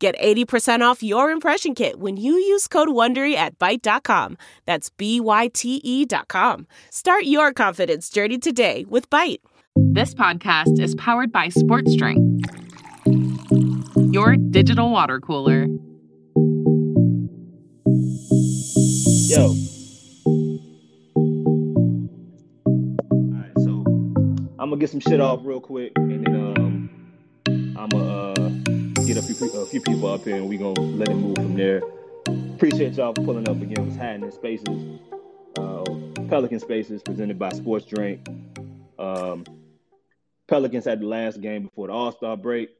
Get 80% off your impression kit when you use code WONDERY at Byte.com. That's B-Y-T-E dot com. Start your confidence journey today with Byte. This podcast is powered by Sports Drink, your digital water cooler. Yo. Alright, so I'm gonna get some shit off real quick and then um I'm gonna uh get a few, a few people up here and we're gonna let it move from there. Appreciate y'all for pulling up again. Was Happening Spaces, uh, Pelican Spaces, presented by Sports Drink. Um, Pelicans had the last game before the All Star break.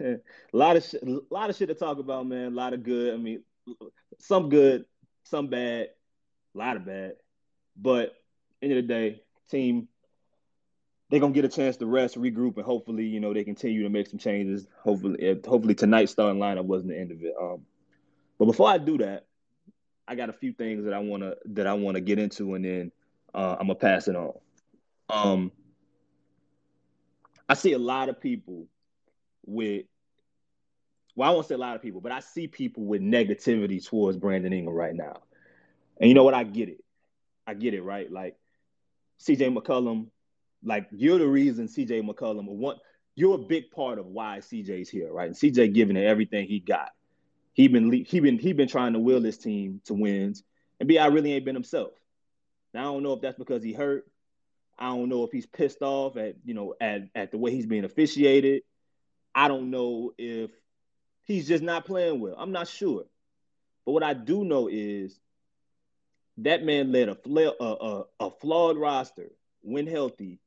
a lot of sh- a lot of shit to talk about, man. A lot of good. I mean, some good, some bad, a lot of bad. But end of the day, team they're gonna get a chance to rest, regroup, and hopefully, you know, they continue to make some changes. Hopefully, hopefully tonight's starting lineup wasn't the end of it. Um, but before I do that, I got a few things that I wanna that I wanna get into, and then uh, I'm gonna pass it on. Um, I see a lot of people with, well, I won't say a lot of people, but I see people with negativity towards Brandon Ingram right now. And you know what? I get it. I get it, right? Like CJ McCollum like you're the reason CJ McCollum want you're a big part of why CJ's here, right? And CJ giving it everything he got. He been he been he been trying to will this team to wins, and Bi really ain't been himself. Now I don't know if that's because he hurt. I don't know if he's pissed off at you know at at the way he's being officiated. I don't know if he's just not playing well. I'm not sure. But what I do know is that man led a, a, a, a flawed roster when healthy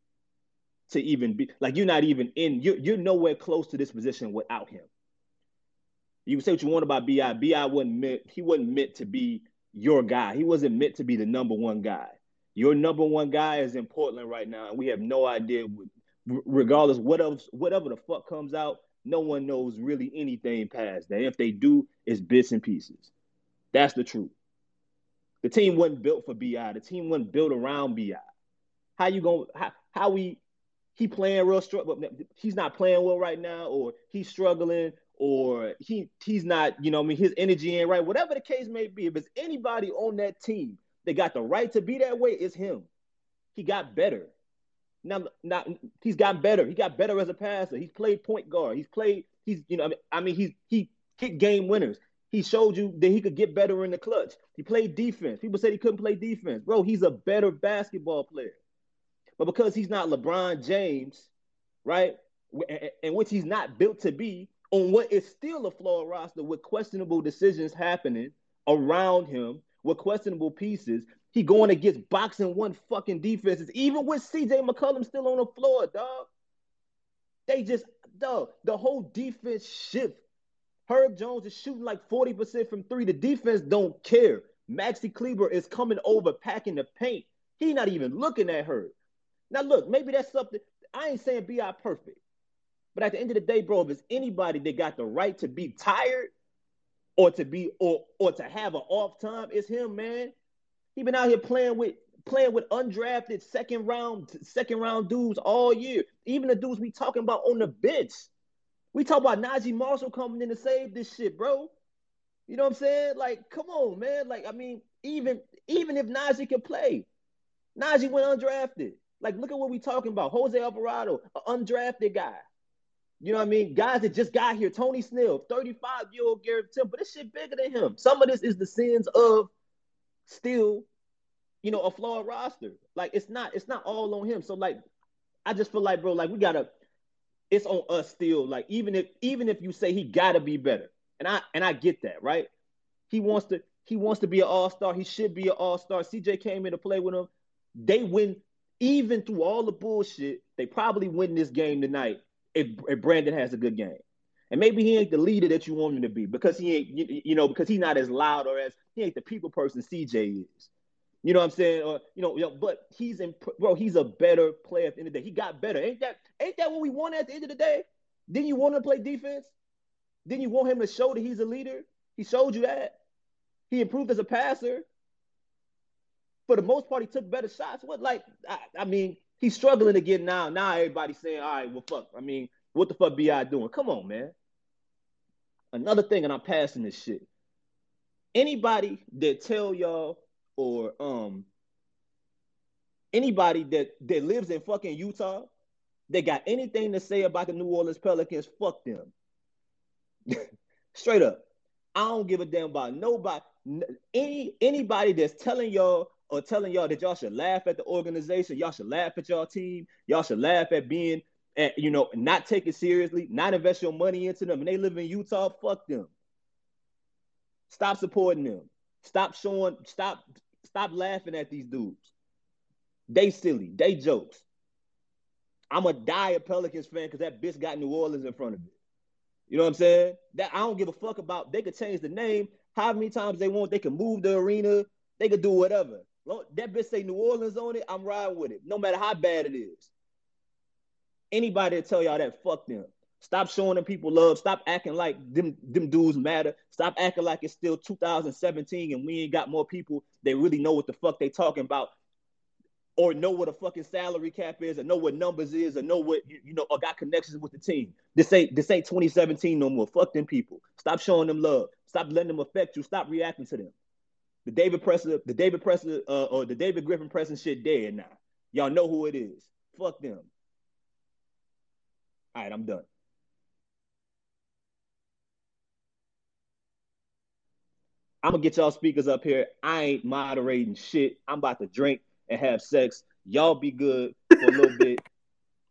to even be like you're not even in you're, you're nowhere close to this position without him. You can say what you want about bi bi wasn't meant he wasn't meant to be your guy. He wasn't meant to be the number one guy. Your number one guy is in portland right now and we have no idea regardless whatever whatever the fuck comes out no one knows really anything past that. If they do it's bits and pieces. That's the truth. The team wasn't built for bi the team wasn't built around bi how you going how, how we he playing real struggle. He's not playing well right now, or he's struggling, or he he's not. You know, I mean, his energy ain't right. Whatever the case may be, if it's anybody on that team that got the right to be that way, it's him. He got better. Now, now he's gotten better. He got better as a passer. He's played point guard. He's played. He's you know. I mean, I mean he's he kicked game winners. He showed you that he could get better in the clutch. He played defense. People said he couldn't play defense. Bro, he's a better basketball player. But because he's not LeBron James, right, and which he's not built to be, on what is still a flawed roster with questionable decisions happening around him, with questionable pieces, he going against boxing one fucking defenses, even with CJ McCollum still on the floor, dog. They just, dog, the whole defense shift. Herb Jones is shooting like 40% from three. The defense don't care. Maxi Kleber is coming over, packing the paint. He not even looking at Herb. Now, look, maybe that's something. I ain't saying be out perfect, but at the end of the day, bro, if it's anybody that got the right to be tired or to be or or to have an off time, it's him, man. He been out here playing with playing with undrafted second round second round dudes all year. Even the dudes we talking about on the bench. We talk about Naji Marshall coming in to save this shit, bro. You know what I'm saying? Like, come on, man. Like, I mean, even even if Naji can play, Naji went undrafted. Like, look at what we're talking about. Jose Alvarado, an undrafted guy. You know what I mean? Guys that just got here. Tony Snell, 35 year old Garrett Temple. This shit bigger than him. Some of this is the sins of still, you know, a flawed roster. Like it's not, it's not all on him. So like, I just feel like, bro, like we gotta, it's on us still. Like even if even if you say he gotta be better, and I and I get that, right? He wants to he wants to be an all star. He should be an all star. CJ came in to play with him. They win even through all the bullshit, they probably win this game tonight if, if Brandon has a good game. And maybe he ain't the leader that you want him to be because he ain't, you, you know, because he's not as loud or as he ain't the people person CJ is. You know what I'm saying? Or you know, you know, but he's in, bro. He's a better player at the end of the day. He got better. Ain't that? Ain't that what we want at the end of the day? Didn't you want him to play defense? Didn't you want him to show that he's a leader? He showed you that. He improved as a passer. For the most part, he took better shots. What like? I, I mean, he's struggling again now. Now everybody's saying, all right, well, fuck. I mean, what the fuck Bi doing? Come on, man. Another thing, and I'm passing this shit. Anybody that tell y'all or um anybody that that lives in fucking Utah that got anything to say about the New Orleans Pelicans, fuck them. Straight up. I don't give a damn about nobody. Any anybody that's telling y'all or telling y'all that y'all should laugh at the organization, y'all should laugh at y'all team, y'all should laugh at being at, you know, not take it seriously, not invest your money into them, and they live in Utah, fuck them. Stop supporting them. Stop showing, stop, stop laughing at these dudes. They silly, they jokes. I'm a die a Pelicans fan because that bitch got New Orleans in front of it. You know what I'm saying? That I don't give a fuck about. They could change the name how many times they want. They can move the arena. They could do whatever. That bitch say New Orleans on it. I'm riding with it, no matter how bad it is. Anybody that tell y'all that, fuck them. Stop showing them people love. Stop acting like them, them dudes matter. Stop acting like it's still 2017 and we ain't got more people that really know what the fuck they talking about or know what a fucking salary cap is or know what numbers is or know what you, know or got connections with the team. This ain't this ain't 2017 no more. Fuck them people. Stop showing them love. Stop letting them affect you. Stop reacting to them. The David Presser, the David Presser, uh, or the David Griffin pressing shit dead now. Y'all know who it is. Fuck them. All right, I'm done. I'm gonna get y'all speakers up here. I ain't moderating shit. I'm about to drink and have sex. Y'all be good for a little bit.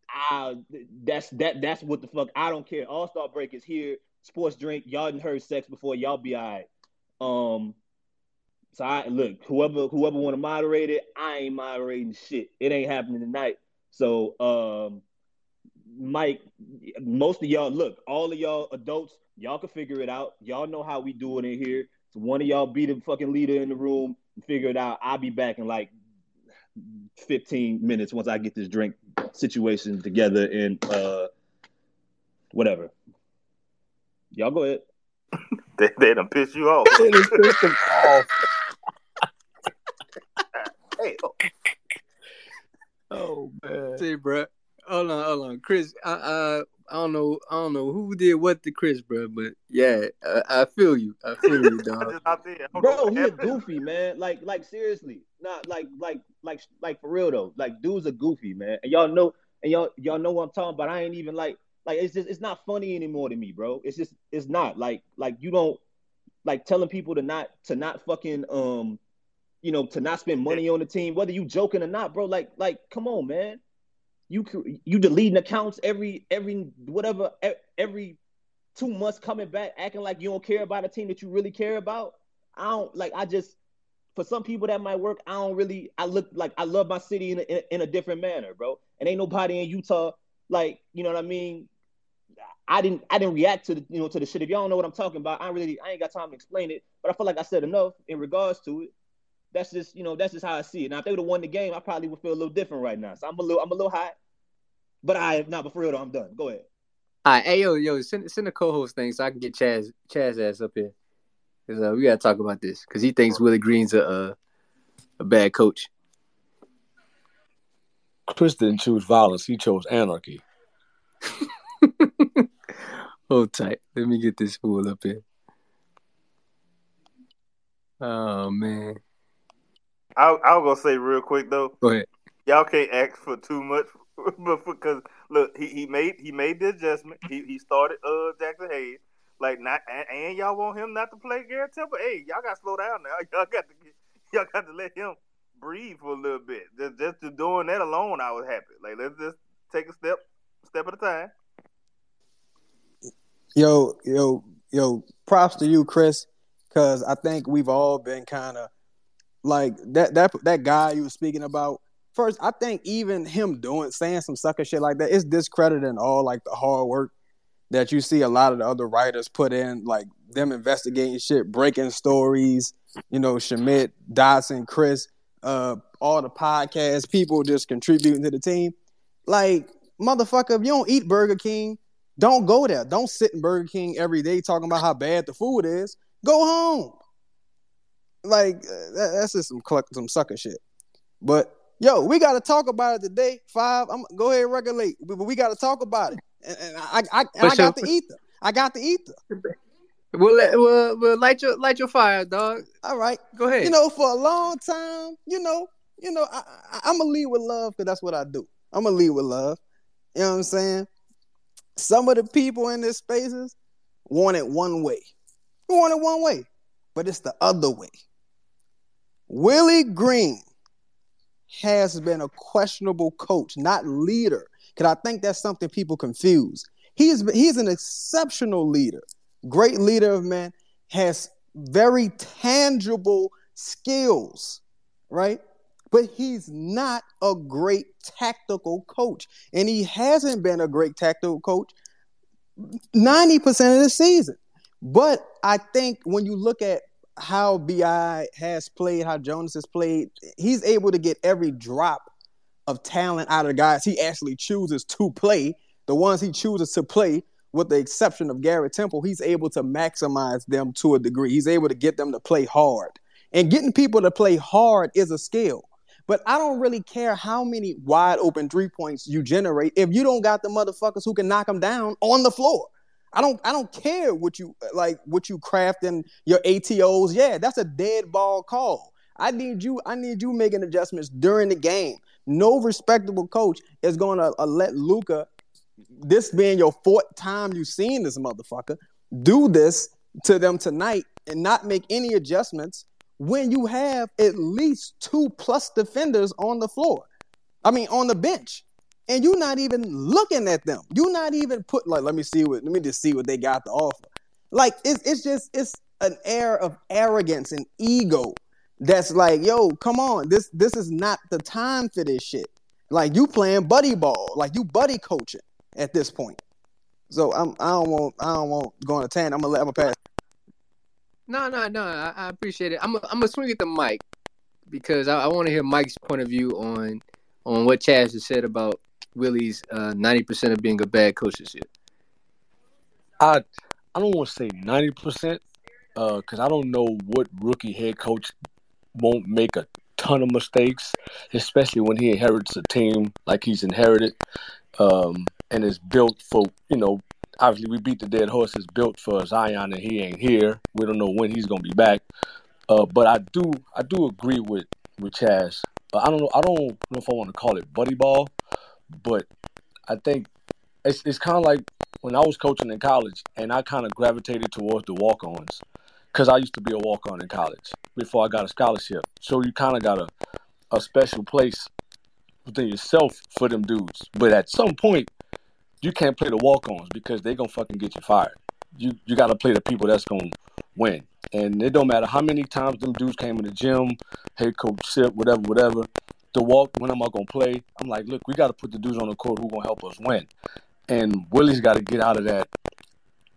I that's that that's what the fuck. I don't care. All Star break is here. Sports drink. Y'all didn't heard sex before. Y'all be all right. Um. So I look whoever whoever want to moderate it. I ain't moderating shit. It ain't happening tonight. So um Mike, most of y'all, look, all of y'all adults, y'all can figure it out. Y'all know how we do it in here. So one of y'all be the fucking leader in the room and figure it out. I'll be back in like 15 minutes once I get this drink situation together and uh whatever. Y'all go ahead. they, they done piss you off. they done pissed them off. Hey, oh. oh man. See, bro hold on, hold on, Chris. I, I, I don't know, I don't know who did what to Chris, bro, but yeah, I, I feel you. I feel you, dog. bro, he a goofy man. Like, like seriously, not like, like, like, like for real though. Like, dude's a goofy man, and y'all know, and y'all, y'all know what I'm talking about. I ain't even like, like, it's just, it's not funny anymore to me, bro. It's just, it's not like, like you don't, like telling people to not, to not fucking, um, you know, to not spend money on the team, whether you joking or not, bro. Like, like, come on, man you you deleting accounts every every whatever every two months coming back acting like you don't care about a team that you really care about. I don't like. I just for some people that might work. I don't really. I look like I love my city in a, in, in a different manner, bro. And ain't nobody in Utah like you know what I mean. I didn't I didn't react to the you know to the shit. If y'all don't know what I'm talking about, I really I ain't got time to explain it. But I feel like I said enough in regards to it. That's just you know that's just how I see it. Now if they would have won the game, I probably would feel a little different right now. So I'm a little I'm a little hot. But I not but for real though, I'm done. Go ahead. All right, hey yo, yo, send send a co-host thing so I can get Chaz Chaz ass up here. Cause uh, we gotta talk about this because he thinks Willie Green's a uh, a bad coach. Chris didn't choose violence; he chose anarchy. Hold tight. Let me get this fool up here. Oh man. I I was gonna say real quick though. Go ahead. Y'all can't ask for too much but because look, he, he made he made the adjustment. He he started uh Jaxson Hayes. Like not and, and, y'all want him not to play Garrett Temple. Hey, y'all got to slow down now. Y'all got to get, y'all got to let him breathe for a little bit. Just just to doing that alone, I was happy. Like let's just take a step step at a time. Yo yo yo, props to you, Chris, because I think we've all been kind of like that that that guy you were speaking about first, I think even him doing saying some sucker shit like that is discrediting all like the hard work that you see a lot of the other writers put in, like them investigating shit, breaking stories. You know, Schmidt, Dotson, Chris, uh, all the podcast people just contributing to the team. Like, motherfucker, if you don't eat Burger King, don't go there. Don't sit in Burger King every day talking about how bad the food is. Go home. Like uh, that, that's just some cluck, some sucker shit. But yo, we got to talk about it today. Five. I'm go ahead, and regulate. But we got to talk about it. And, and I, I, and I got the ether. I got the ether. We'll, let, we'll, we'll light your light your fire, dog. All right. Go ahead. You know, for a long time, you know, you know, I, I, I'm gonna lead with love because that's what I do. I'm gonna lead with love. You know what I'm saying? Some of the people in this spaces want it one way. We want it one way, but it's the other way. Willie Green has been a questionable coach, not leader, because I think that's something people confuse. He's he's an exceptional leader, great leader of men, has very tangible skills, right? But he's not a great tactical coach, and he hasn't been a great tactical coach 90% of the season. But I think when you look at how BI has played, how Jonas has played, he's able to get every drop of talent out of the guys he actually chooses to play. The ones he chooses to play, with the exception of Garrett Temple, he's able to maximize them to a degree. He's able to get them to play hard. And getting people to play hard is a skill. But I don't really care how many wide open three points you generate if you don't got the motherfuckers who can knock them down on the floor. I don't I don't care what you like what you craft in your ATOs. Yeah, that's a dead ball call. I need you I need you making adjustments during the game. No respectable coach is going to uh, let Luka this being your fourth time you've seen this motherfucker do this to them tonight and not make any adjustments when you have at least two plus defenders on the floor. I mean, on the bench. And you're not even looking at them. You're not even put like, let me see what let me just see what they got to offer. Like it's it's just it's an air of arrogance and ego that's like, yo, come on, this this is not the time for this shit. Like you playing buddy ball, like you buddy coaching at this point. So I'm I don't want I don't want going to tan. I'm gonna let I'm gonna pass. No, no, no. I, I appreciate it. I'm a, I'm gonna swing at the mic because I, I want to hear Mike's point of view on on what Chaz has said about Willie's uh, ninety percent of being a bad coach this year. I I don't want to say ninety percent because I don't know what rookie head coach won't make a ton of mistakes, especially when he inherits a team like he's inherited um, and is built for you know obviously we beat the dead horse is built for Zion and he ain't here. We don't know when he's gonna be back. Uh, but I do I do agree with with Chaz. Uh, I don't know I don't know if I want to call it buddy ball, but I think it's it's kind of like when I was coaching in college and I kind of gravitated towards the walk-ons because I used to be a walk-on in college before I got a scholarship. So you kind of got a a special place within yourself for them dudes. But at some point, you can't play the walk ons because they're gonna fucking get you fired. You you gotta play the people that's gonna win. And it don't matter how many times them dudes came in the gym, head coach sip, whatever, whatever. The walk when am I gonna play? I'm like, look, we gotta put the dudes on the court who gonna help us win. And Willie's gotta get out of that.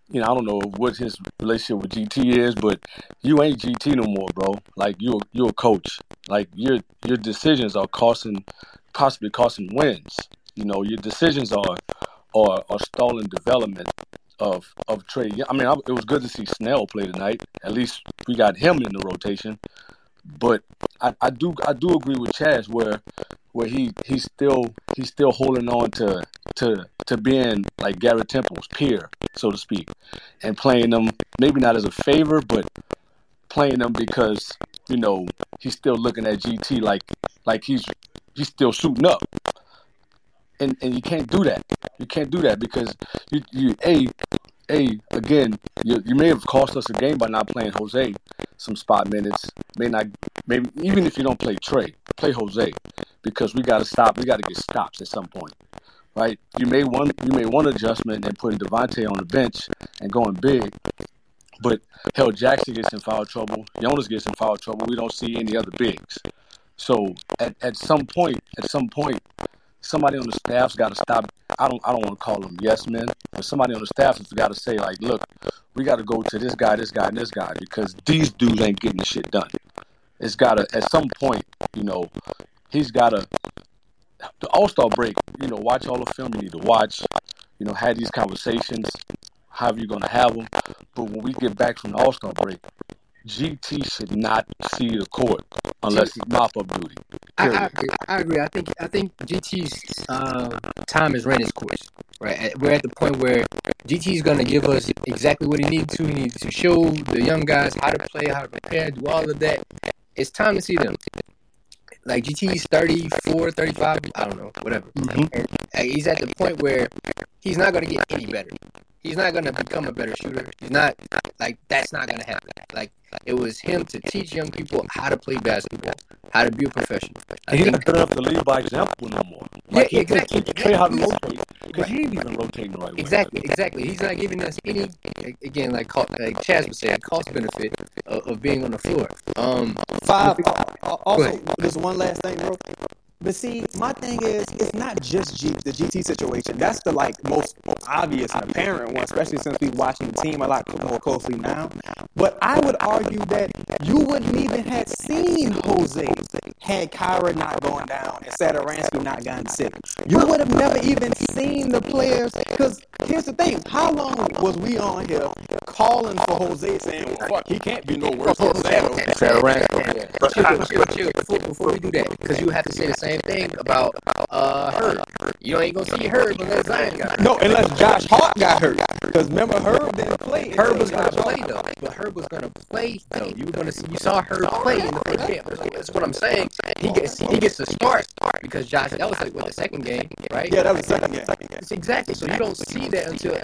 You know, I don't know what his relationship with GT is, but you ain't GT no more, bro. Like you're you're a coach. Like your your decisions are costing possibly costing wins. You know, your decisions are are, are stalling development of of Trey. I mean, I, it was good to see Snell play tonight. At least we got him in the rotation. But I, I do I do agree with Chaz where where he he's still he's still holding on to to to being like Garrett Temple's peer, so to speak, and playing them maybe not as a favor, but playing them because you know he's still looking at GT like like he's he's still shooting up and and you can't do that. You can't do that because you you a a again you, you may have cost us a game by not playing Jose some spot minutes. May not maybe even if you don't play Trey, play Jose because we got to stop. We got to get stops at some point, right? You made one you made one adjustment and putting Devonte' on the bench and going big. But hell, Jaxson gets in foul trouble. Jonas gets in foul trouble. We don't see any other bigs. So at, at some point, at some point, somebody on the staff's got to stop. I don't I don't want to call them yes men, but somebody on the staff has got to say like, look, we got to go to this guy, this guy, and this guy because these dudes ain't getting the shit done. It's got to at some point, you know, he's got to the All Star break. You know, watch all the film you need to watch. You know, have these conversations. However you're gonna have them. But when we get back from the All Star break, GT should not see the court unless it's mop up duty. I, I agree. I agree. I think I think GT's uh, time has ran its course. Right, we're at the point where GT is going to give us exactly what he needs to. He needs to show the young guys how to play, how to prepare, do all of that. It's time to see them. Like GT's 34, 35, I don't know, whatever. Mhm. Uh, he's at the point where he's not going to get any better. He's not going to become a better shooter. He's not like that's not going to happen. Like it was him to teach young people how to play basketball, how to be a professional. I And he's think not good enough to lead by example no more. Yeah, he can exactly. teach Trey how to rotate because he ain't even rotating the right way. Exactly, exactly. He's not giving us any, again, like co- like Chaz was saying, cost benefit of, of being on the floor. Um, Five. al- al- Go Also, ahead. just one last thing, bro. But see, my thing is, it's not just G, the GT situation. That's the like most obvious and apparent one, especially since we're watching the team a lot more closely now. But I would argue that you wouldn't even have seen Jose had Kira not gone down and Satoransky not gotten sick. You would have never even seen the players. Because here's the thing: how long was we on here calling for Jose, saying, "Well, fuck, he can't be no worse than Sato." chill, chill, chill. Before, before we do that, because you have to say the same thing about uh Herb. You ain't gonna see Herb unless Zion got hurt. No, unless Josh Hart got hurt. Because remember, Herb didn't play. Herb was gonna play though, but Herb was gonna play though. You were gonna see, you saw Herb play in the first game. That's, what I'm saying. He gets he gets the start because Josh. That was like what the second game, right? Yeah, that was the second game. It's exactly. So you don't see that until.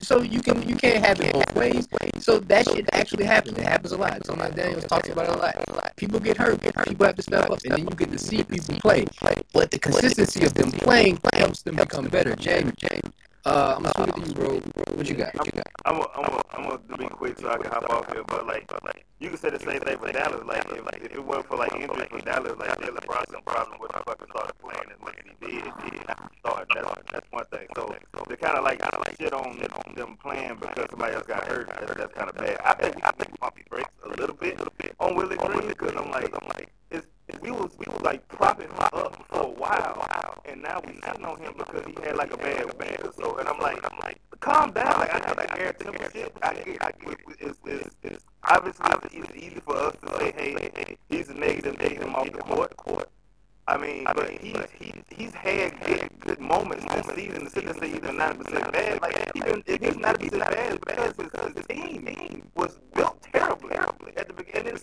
So you can you can't have it both ways. So that shit actually happens. It happens a lot. Tom Daniels talks about it a lot. People get hurt. Get hurt people have to step up, and then you get to see people play. But the consistency of them playing helps them become better. James, James. uh, I'm swing it you, bro. What you got? What you got? I'm gonna be quick so I can hop off here. But like, like, you can say the same thing for Dallas. Like, if, like, if it wasn't for like injuries for Dallas, like Jalen Brunson probably would have fucking started playing as much as he did. He started. That's that's one thing. So they kind of like shit on on them playing because somebody else got hurt. That's, that's kind of bad. I think I think Poppy breaks a little bit on Willie Green because I'm like I'm like it's. We was we was like propping him up for a while, and now we sitting on him because he had like a bad bad. So and I'm like I'm like calm down. Like I got like air temper shit. I get I get it's, it's, it's obviously it's easy for us to say hey hey he's a negative take him off the court court. I mean, but he's he's he's had good good moments this season. The season say he's ninety percent bad. Like even if he's ninety percent bad, it's because his team was built terribly, terribly at the beginning.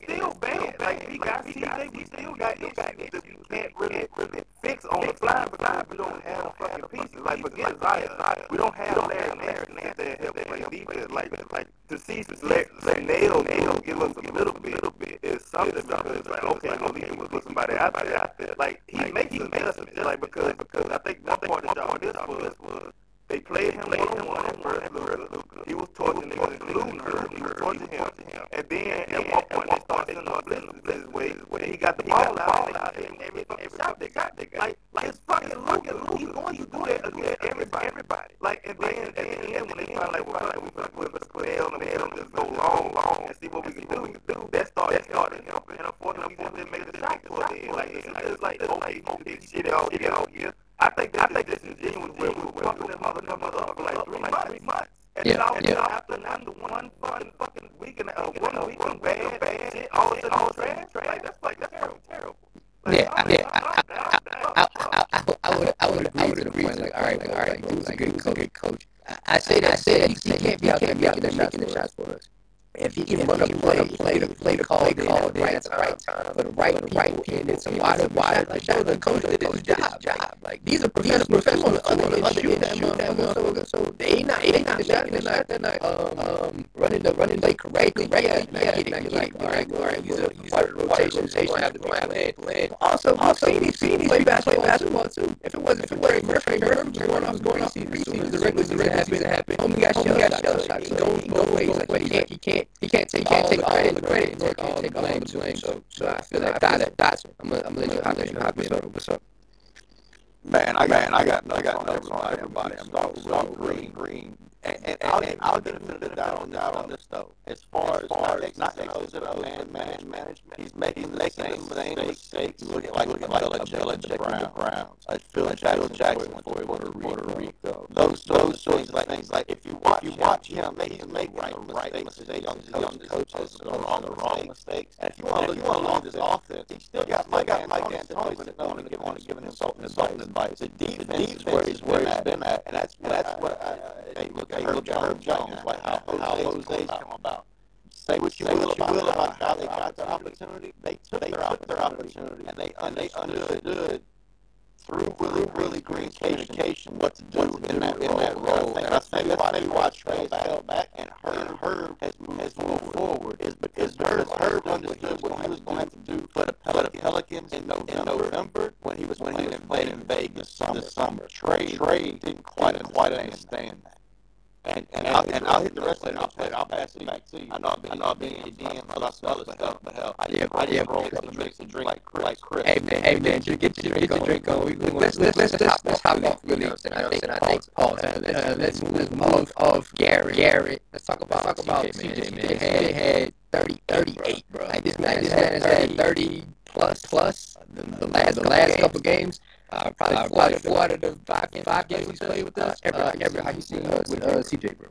Like we got CJ, we still got issues that we can't really really fix on the fly because we don't have fucking pieces. Like forget Zion, we don't have Larry Nance that help play defense. Like like to see let Nail give us a little bit is something because like okay, at least we put somebody out there. out there. Like he makes adjustments. Like because because I think one part of the job this was was they played him one on one at first. Luka. He was torching niggas, including her. He was torching him. And then at one point they started sending up blitzes his way. When he got the ball out, and, and every every shot they got, they got like like it's fucking Luka. He's going to do that against everybody. Everybody. Like and then at the end when they find like well, like we put put put put L and L and just go long long and see what we can do. That started started helping. And unfortunately we just didn't make the shot toward the end. Like it's, it's like okay, okay, shit all year all year. I think I think this is genuine where we were pumping this motherfucker up for like three months. Three months. And Yeah, then all, yeah. after after one fucking fucking week and uh, one week of bad bad shit, all of a sudden all trash, like that's like that's terrible, terrible. Like, Yeah, calm yeah, down, I, calm down, I, calm I, down. I, I, I would, I would agree to the point. Like, all right, like, all right, bro, like, dude's a good coach. I, I say that, I say that he, he can't be out there making the shots, making the shots for us. If he can run a play, play the play the call, the call right at the right time, for the right right a wide wide. Like that was a coach that did his job. Job. Like these are professionals. Professionals on the other end shoot that motherfucker. So they not they not shot that night. That night. Man, hey man, just get your drink, get drink on. We, let's let's let's let's let's hop off really. And I think I think pause. Uh, let's let's move off Garrett. Garrett. Let's talk about talk about CJ man. They had had 30, 38, bro. Like this man, this man has had 30 plus plus the, the last the last couple games. Uh, probably uh, four, probably four out of the five, five games he's played with us. Uh, every, uh, every how you seen uh, with uh, CJ, bro.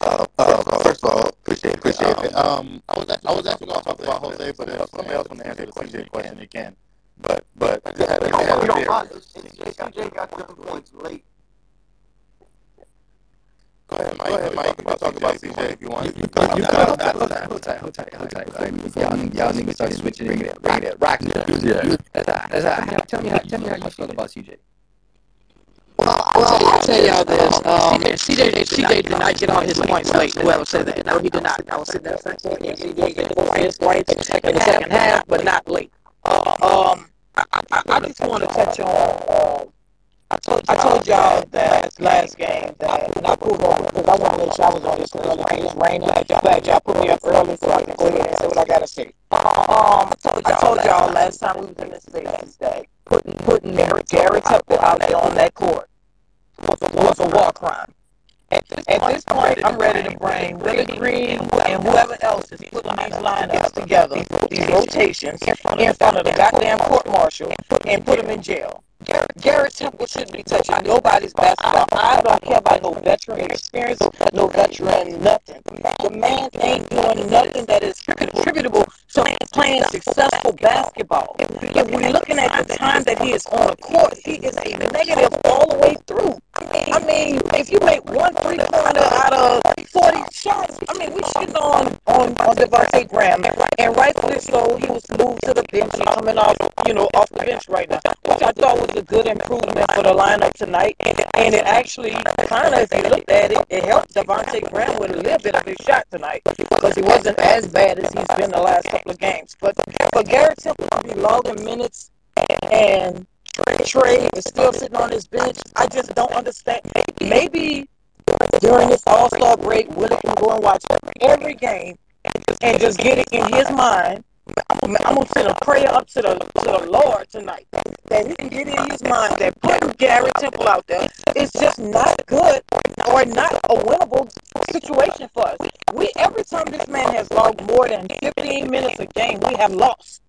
Uh, uh, first of all, appreciate appreciate it. Um, I was actually, I was actually going to talk about Jose, but if somebody else want to answer the CJ question, they can. But but I just had, you had a bit. CJ got seven points late. Go ahead, Mike. Go ahead, Mike. Talk, talk about CJ if you want. You, you, you, you, hold tight, hold tight, hold tight, hold tight, hold tight. Y'all, y'all niggas start switching, bringing it, bringing it, rocking it. Yeah. That's how. That's how. Tell me how. Tell me how you feel about CJ. Well, I'll tell y'all this. Um, CJ, CJ did not get all his points late. Whoever said that, no, he did not. I was sitting there thinking, yeah, CJ get four his points in the second half, but not late. Um, I, I, I just want to touch on. I told, I told y'all that last game that when I pulled over because I wanted to make sure I was on this early because it's raining. Glad y'all put me up early so I can go ahead and say what I gotta say. Um, I told y'all, I told y'all last time we was in this that putting putting Gary, Gary out there on that court was a, was a war crime. At this, At this point, I'm ready to bring Willie Green and whoever else is putting these lineups together, these rotations, in front of the goddamn court martial and put them in jail. Garrett Temple shouldn't be touching nobody's basketball. I don't care about no veteran experience, no veteran nothing. The man ain't doing nothing that is attributable to playing successful basketball. If we're looking at the time that he is on the court, he is a negative all the way through. I mean, if you make one three pointer out of 40 shots, I mean, we shitting on, on, on Devonte' Graham. And rightfully so, he was moved to the bench and coming off, you know, off the bench right now, which I thought was a good improvement for the lineup tonight. And it actually kind of, if you looked at it, it helped Devonte' Graham with a little bit of his shot tonight because he wasn't as bad as he's been the last couple of games. But for Garrett Temple to be logging minutes and Trey is still sitting on his bench, I just don't understand. Maybe during this All Star break, Willie can go and watch every game and just get it in his mind I'm, I'm gonna send a prayer up to the to the Lord tonight that He can get in His mind that putting Gary Temple out there is just not good or not a winnable situation for us. We every time this man has logged more than 15 minutes a game, we have lost.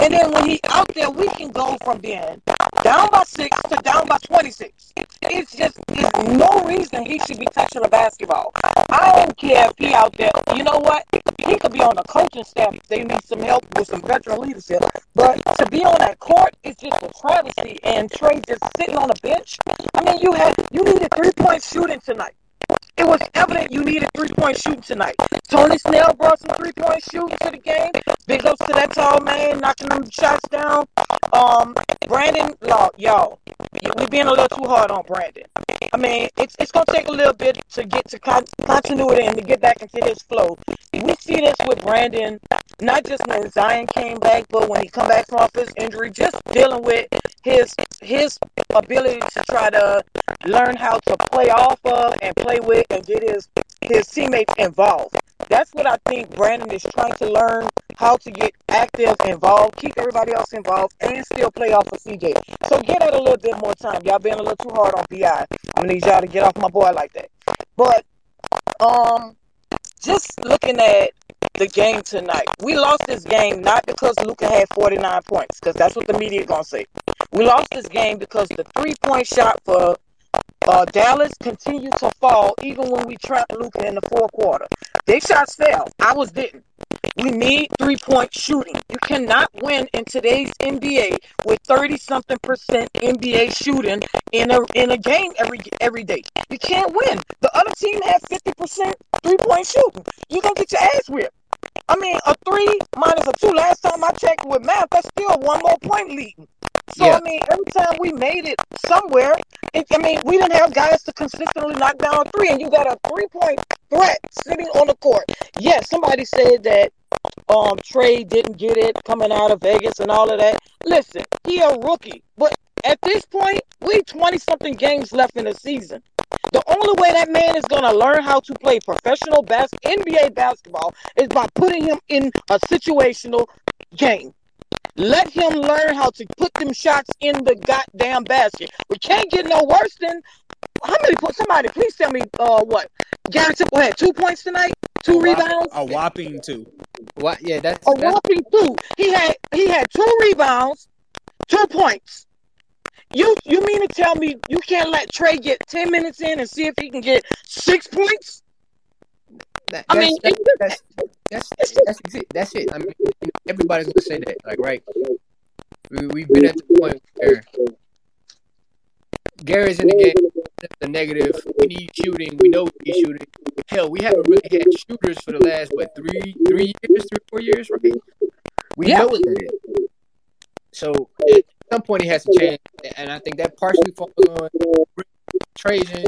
And then when he's out there, we can go from being down by six to down by 26. It's just there's no reason he should be touching a basketball. I don't care if he out there. You know what? He could be on the coaching staff if they need some help with some veteran leadership. But to be on that court is just a travesty. And Trey just sitting on the bench. I mean, you had you needed three point shooting tonight. It was evident you needed three point shooting tonight. Tony Snell brought some three point shooting to the game. Big ups to that tall man knocking them shots down. Um, Brandon Law, y'all, we being a little too hard on Brandon. I mean, it's it's gonna take a little bit to get to con- continuity and to get back into his flow. We see this with Brandon, not just when Zion came back, but when he come back from off his injury, just dealing with his his ability to try to learn how to play off of and play with and get his his teammates involved. That's what I think Brandon is trying to learn how to get active, involved, keep everybody else involved, and still play off of CJ. So get out a little bit more time. Y'all being a little too hard on BI. I'm gonna need y'all to get off my boy like that. But um, just looking at the game tonight, we lost this game not because Luka had 49 points, because that's what the media gonna say. We lost this game because the three point shot for uh, Dallas continued to fall even when we trapped Luka in the fourth quarter. Their shots fell. Ours didn't. We need three point shooting. You cannot win in today's NBA with 30 something percent NBA shooting in a in a game every every day. You can't win. The other team has 50 percent three point shooting. You're gonna get your ass whipped. I mean, a three minus a two. Last time I checked with math, that's still one more point lead. So Yeah. I mean, every time we made it somewhere, it, I mean, we didn't have guys to consistently knock down a three, and you got a three-point threat sitting on the court. Yes, somebody said that um Trey didn't get it coming out of Vegas and all of that. Listen, he a rookie, but at this point, we 20 something games left in the season. The only way that man is going to learn how to play professional bas- NBA basketball is by putting him in a situational game. Let him learn how to put them shots in the goddamn basket. We can't get no worse than how many points? Somebody, please tell me uh, what Gary Temple had two points tonight, two rebounds, A whopping two. What? Yeah, that's, a that's whopping two. He had he had two rebounds, two points. You you mean to tell me you can't let Trey get ten minutes in and see if he can get six points? that, I mean, that's, it- that's, that's, that's, it. That's it. I mean, everybody's gonna say that, like, right? We, we've been at the point where Gary's in the game. The negative. We need shooting. We know we need shooting. Hell, we haven't really had shooters for the last what three, three years, three, four years, right? We Yeah. know is. So at some point, it has to change, and I think that partially falls on Trajan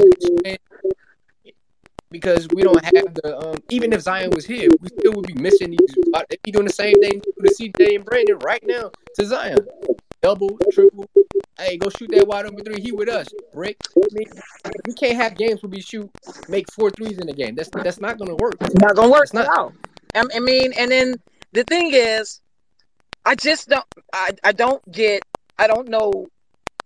because we don't have the. Um, even if Zion was here, we still would be missing these. They'd be doing the same thing to CJ and Brandon right now to Zion, double, triple. Hey, go shoot that wide open three. He with us. Brick. I mean, we can't have games where we shoot, make four threes in a game. That's that's not gonna work. Not gonna work It's not. I I mean, and then the thing is, I just don't. I I don't get. I don't know.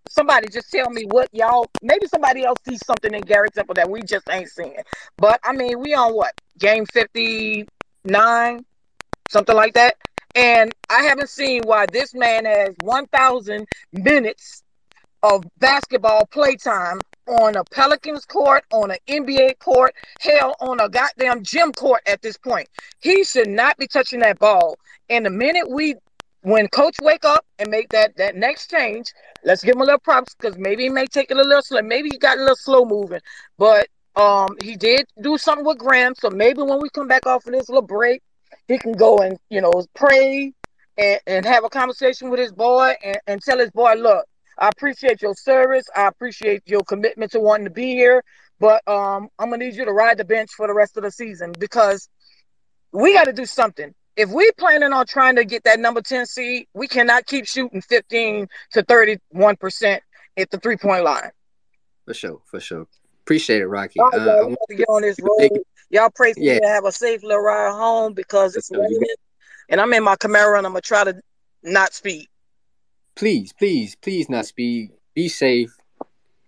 Somebody just tell me what y'all. Maybe somebody else sees something in Gary Temple that we just ain't seeing. But I mean, we on what game fifty nine, something like that. And I haven't seen why this man has one thousand minutes of basketball playtime on a Pelicans court, on an NBA court, hell, on a goddamn gym court at this point. He should not be touching that ball. And the minute we, when coach wake up and make that that next change, let's give him a little props because maybe he may take it a little slow. Maybe he got a little slow moving, but um, he did do something with Graham. So maybe when we come back off of this little break, he can go and you know pray and, and have a conversation with his boy and, and tell his boy, look. I appreciate your service. I appreciate your commitment to wanting to be here. But um, I'm gonna need you to ride the bench for the rest of the season because we got to do something. If we planning on trying to get that number 10 seed, we cannot keep shooting 15 to 31 percent at the three point line. For sure, for sure. Appreciate it, Rocky. Uh, y'all, we want got to get on this people to take road. Y'all pray for Yeah. me to have a safe little ride home because it's raining, and I'm in my Camaro and I'm gonna try to not speed. please, please, please not speed. Be safe.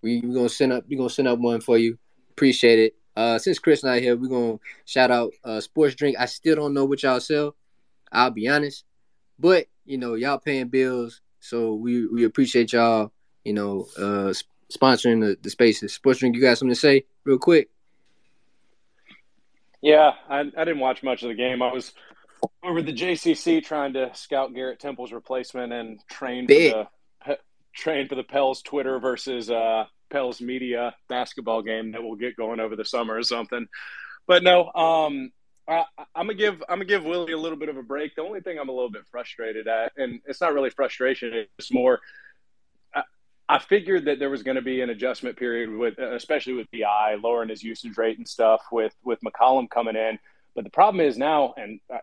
We we gonna send up we gonna send up one for you. Appreciate it. Uh since Chris not here, we're gonna shout out uh sports drink. I still don't know what y'all sell. I'll be honest. But you know, y'all paying bills, so we we appreciate y'all, you know, uh sp- sponsoring the, the spaces. Sports drink, you got something to say real quick? Yeah, I, I didn't watch much of the game. I was over the JCC trying to scout Garrett Temple's replacement and train Big. for the train for the Pels Twitter versus uh, Pels Media basketball game that we'll get going over the summer or something. But no, um, I, I'm gonna give I'm gonna give Willie a little bit of a break. The only thing I'm a little bit frustrated at, and it's not really frustration, it's more. I, I figured that there was going to be an adjustment period with, especially with Bi lowering his usage rate and stuff, with with McCollum coming in. But the problem is now, and uh,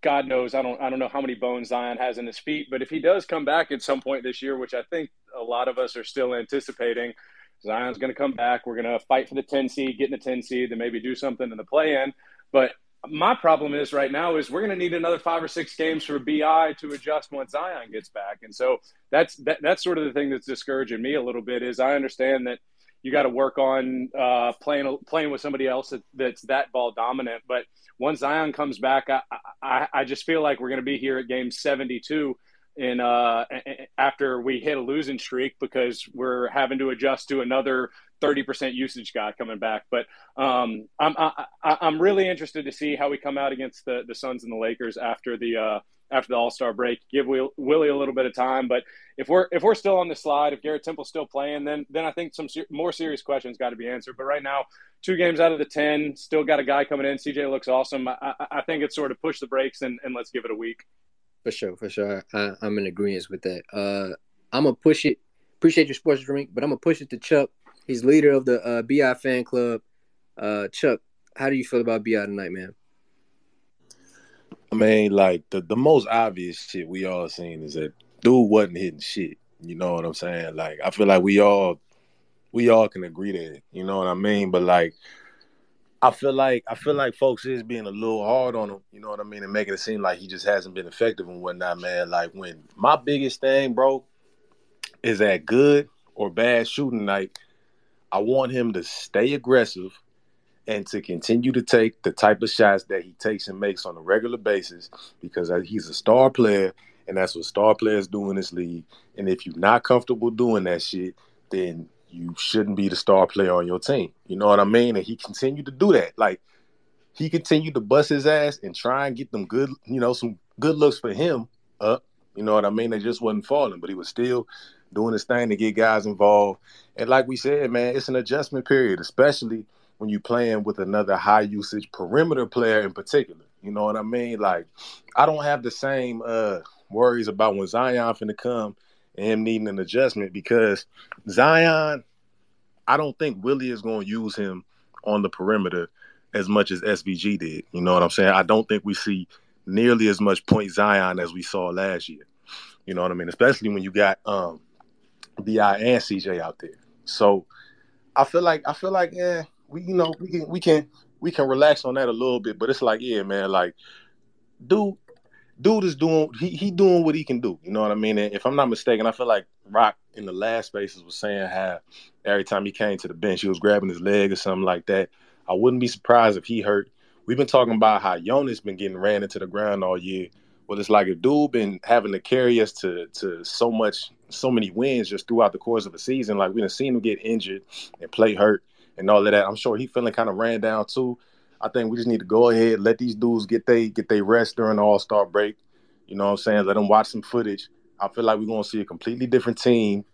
God knows, I don't I don't know how many bones Zion has in his feet, but if he does come back at some point this year, which I think a lot of us are still anticipating, Zion's going to come back. We're going to fight for the 10 seed, get in the 10 seed, then maybe do something in the play in. But my problem is right now is we're going to need another five or six games for Bi to adjust once Zion gets back, and so that's that, that's sort of the thing that's discouraging me a little bit. Is I understand that you got to work on uh, playing playing with somebody else that, that's that ball dominant, but once Zion comes back, I, I, I just feel like we're going to be here at game seventy two in uh, after we hit a losing streak because we're having to adjust to another 30% usage guy coming back. But um, I'm I, am really interested to see how we come out against the the Suns and the Lakers after the uh, after the All Star break. Give Will, Willie a little bit of time, but if we're if we're still on the slide, if Garrett Temple's still playing, then then I think some ser- more serious questions got to be answered. But right now, two games out of the ten, still got a guy coming in. CJ looks awesome. I, I think it's sort of push the brakes and, and let's give it a week. For sure, for sure. I, am in agreement with that. Uh, I'm gonna push it. Appreciate your sports drink, but I'm gonna push it to Chuck. He's leader of the uh, Bi fan club. Uh, Chuck, how do you feel about Bi tonight, man? I mean, like the, the most obvious shit we all seen is that dude wasn't hitting shit. You know what I'm saying? Like I feel like we all we all can agree that. You know what I mean? But like I feel like I feel like folks is being a little hard on him, you know what I mean, and making it seem like he just hasn't been effective and whatnot, man. Like when my biggest thing, bro, is that good or bad shooting night, I want him to stay aggressive and to continue to take the type of shots that he takes and makes on a regular basis because uh, he's a star player and that's what star players do in this league. And if you're not comfortable doing that shit, then you shouldn't be the star player on your team. You know what I mean? And he continued to do that. Like he continued to bust his ass and try and get them good, you know, some good looks for him up. You know what I mean? They just wasn't falling, but he was still doing his thing to get guys involved. And like we said, man, it's an adjustment period, especially when you're playing with another high usage perimeter player in particular. You know what I mean? Like, I don't have the same uh, worries about when Zion finna come and him needing an adjustment because Zion, I don't think Willie is going to use him on the perimeter as much as SVG did. You know what I'm saying? I don't think we see nearly as much point Zion as we saw last year. You know what I mean? Especially when you got um Bi and CJ out there. So I feel like I feel like yeah, we you know we can we can we can relax on that a little bit, but it's like yeah, man, like dude, dude is doing he he doing what he can do. You know what I mean? And if I'm not mistaken, I feel like Rock in the last spaces was saying how every time he came to the bench, he was grabbing his leg or something like that. I wouldn't be surprised if he hurt. We've been talking about how Jonas been getting ran into the ground all year. Well, it's like if dude been having to carry us to to so much, so many wins just throughout the course of the season. Like we done seen him get injured and play hurt and all of that. I'm sure he feeling kind of ran down too. I think we just need to go ahead, let these dudes get they get they rest during the All Star break. You know what I'm saying? Let them watch some footage. I feel like we're gonna see a completely different team.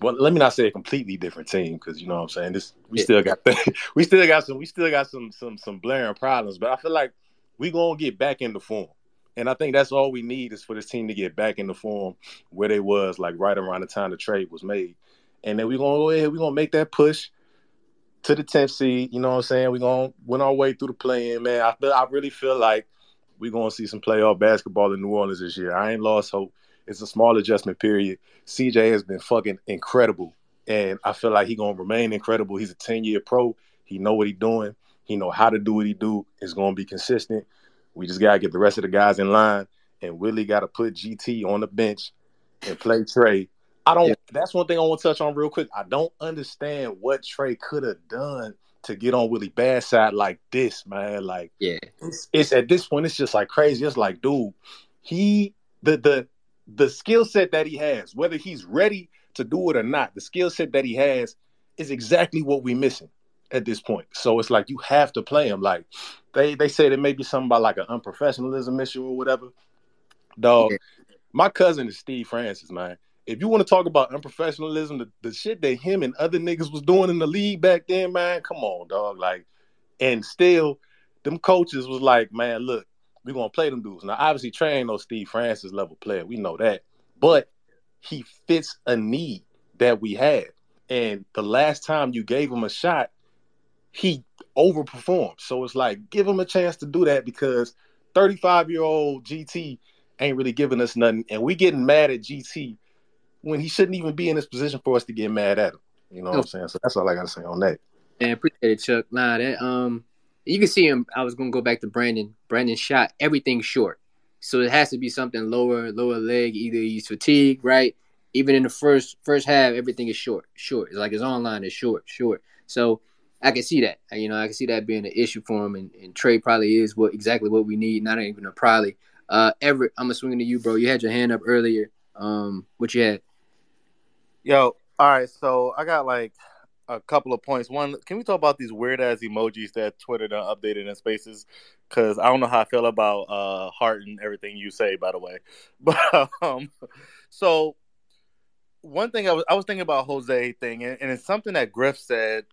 Well, let me not say a completely different team because you know what I'm saying. This we still got we still got some we still got some some some blaring problems, but I feel like we gonna get back into form. And I think that's all we need is for this team to get back in the form where they was like right around the time the trade was made. And then we're gonna go ahead, we're gonna make that push to the 10th seed. You know what I'm saying? We're gonna win our way through the play in, man. I feel I really feel like we're gonna see some playoff basketball in New Orleans this year. I ain't lost hope. It's a small adjustment period. CJ has been fucking incredible. And I feel like he gonna remain incredible. He's a 10-year pro. He know what he doing. He know how to do what he do. It's gonna be consistent. We just gotta get the rest of the guys in line, and Willie got to put GT on the bench and play Trey. I don't. That's one thing I want to touch on real quick. I don't understand what Trey could have done to get on Willie bad side like this, man. Like, yeah, it's, it's at this point, it's just like crazy. It's like, dude, he the the the skill set that he has, whether he's ready to do it or not, the skill set that he has is exactly what we're missing at this point. So it's like you have to play him. Like they they said it may be something about like an unprofessionalism issue or whatever. Dog, yeah. my cousin is Steve Francis, man. If you want to talk about unprofessionalism, the, the shit that him and other niggas was doing in the league back then, man, come on, dog. Like, and still, them coaches was like, man, look, we're gonna play them dudes. Now, obviously, Trey ain't no Steve Francis level player. We know that, but he fits a need that we had. And the last time you gave him a shot, he overperformed. So it's like give him a chance to do that because 35 year old GT ain't really giving us nothing, and we getting mad at GT when he shouldn't even be in this position for us to get mad at him. You know what I'm saying? So that's all I gotta say on that. And appreciate it, Chuck. Nah, that um You can see him. I was gonna go back to Brandon. Brandon shot everything short, so it has to be something lower, lower leg. Either he's fatigued, right? Even in the first first half, everything is short, short. It's like his online is short, short. So I can see that. You know, I can see that being an issue for him. And, and Trey probably is what exactly what we need. Not even a probably. Uh, Everett, I'm gonna swing to you, bro. You had your hand up earlier. Um, what you had? Yo, all right. So I got like a couple of points. One, can we talk about these weird ass emojis that Twitter done updated in Spaces? Because I don't know how I feel about uh heart and everything you say. By the way, but um, so one thing I was I was thinking about Jose thing, and, and it's something that Griff said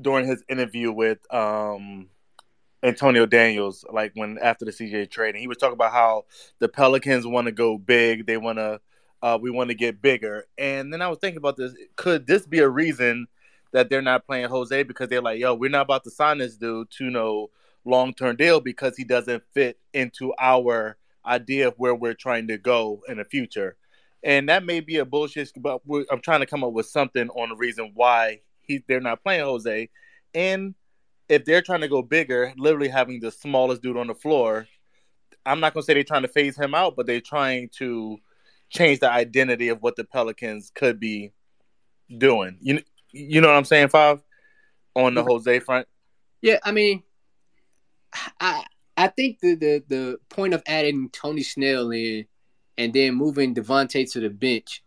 during his interview with um Antonio Daniels, like when after the CJ trade, and he was talking about how the Pelicans want to go big, they want to, uh, we want to get bigger. And then I was thinking about this: could this be a reason that they're not playing Jose because they're like, yo, we're not about to sign this dude to no long term deal because he doesn't fit into our idea of where we're trying to go in the future. And that may be a bullshit, but I'm trying to come up with something on the reason why he they're not playing Jose. And if they're trying to go bigger, literally having the smallest dude on the floor, I'm not gonna say they're trying to phase him out, but they're trying to change the identity of what the Pelicans could be doing. You you know what I'm saying, Five? On the Jose front. Yeah, I mean, I I think the the the point of adding Tony Snell in and then moving Devonte' to the bench,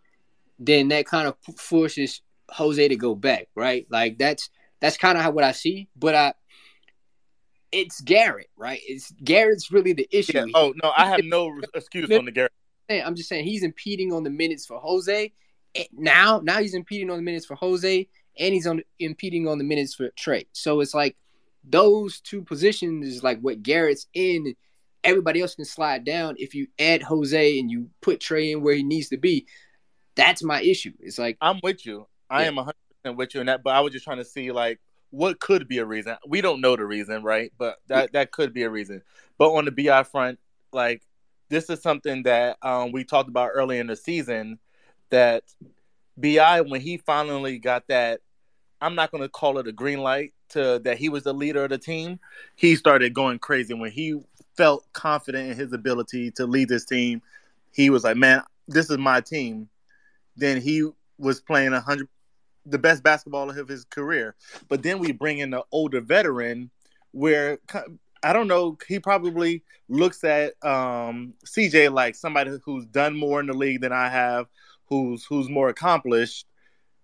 then that kind of forces Jose to go back, right? Like that's that's kind of how what I see. But I, it's Garrett, right? It's Garrett's really the issue. Yeah. Oh no, I have no excuse on the Garrett. I'm just saying he's impeding on the minutes for Jose. Now, now he's impeding on the minutes for Jose, and he's on impeding on the minutes for Trey. So it's like those two positions is like what Garrett's in. Everybody else can slide down if you add Jose and you put Trey in where he needs to be. That's my issue. It's like I'm with you. I yeah. am 100 percent with you in that, but I was just trying to see like what could be a reason. We don't know the reason, right? But that yeah. that could be a reason. But on the BI front, like this is something that um, we talked about early in the season that BI when he finally got that I'm not going to call it a green light to that he was the leader of the team. He started going crazy when he felt confident in his ability to lead this team. He was like, "Man, this is my team." Then he was playing a hundred the best basketball of his career. But then we bring in the older veteran where I don't know, he probably looks at um, CJ like somebody who's done more in the league than I have, who's who's more accomplished.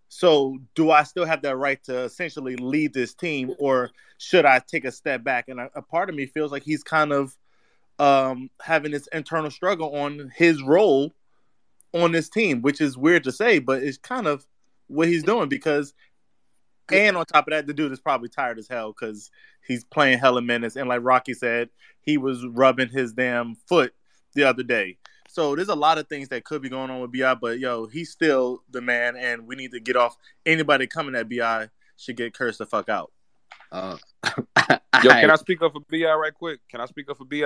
So, do I still have that right to essentially lead this team, or should I take a step back? And a, a part of me feels like he's kind of um, having this internal struggle on his role on this team, which is weird to say, but it's kind of what he's doing because and on top of that, the dude is probably tired as hell because he's playing hella minutes. And like Rocky said, he was rubbing his damn foot the other day. So there's a lot of things that could be going on with Bi, but yo, he's still the man, and we need to get off. Anybody coming at Bi should get cursed the fuck out. Uh, yo, can I speak up for Bi right quick? Can I speak up for Bi?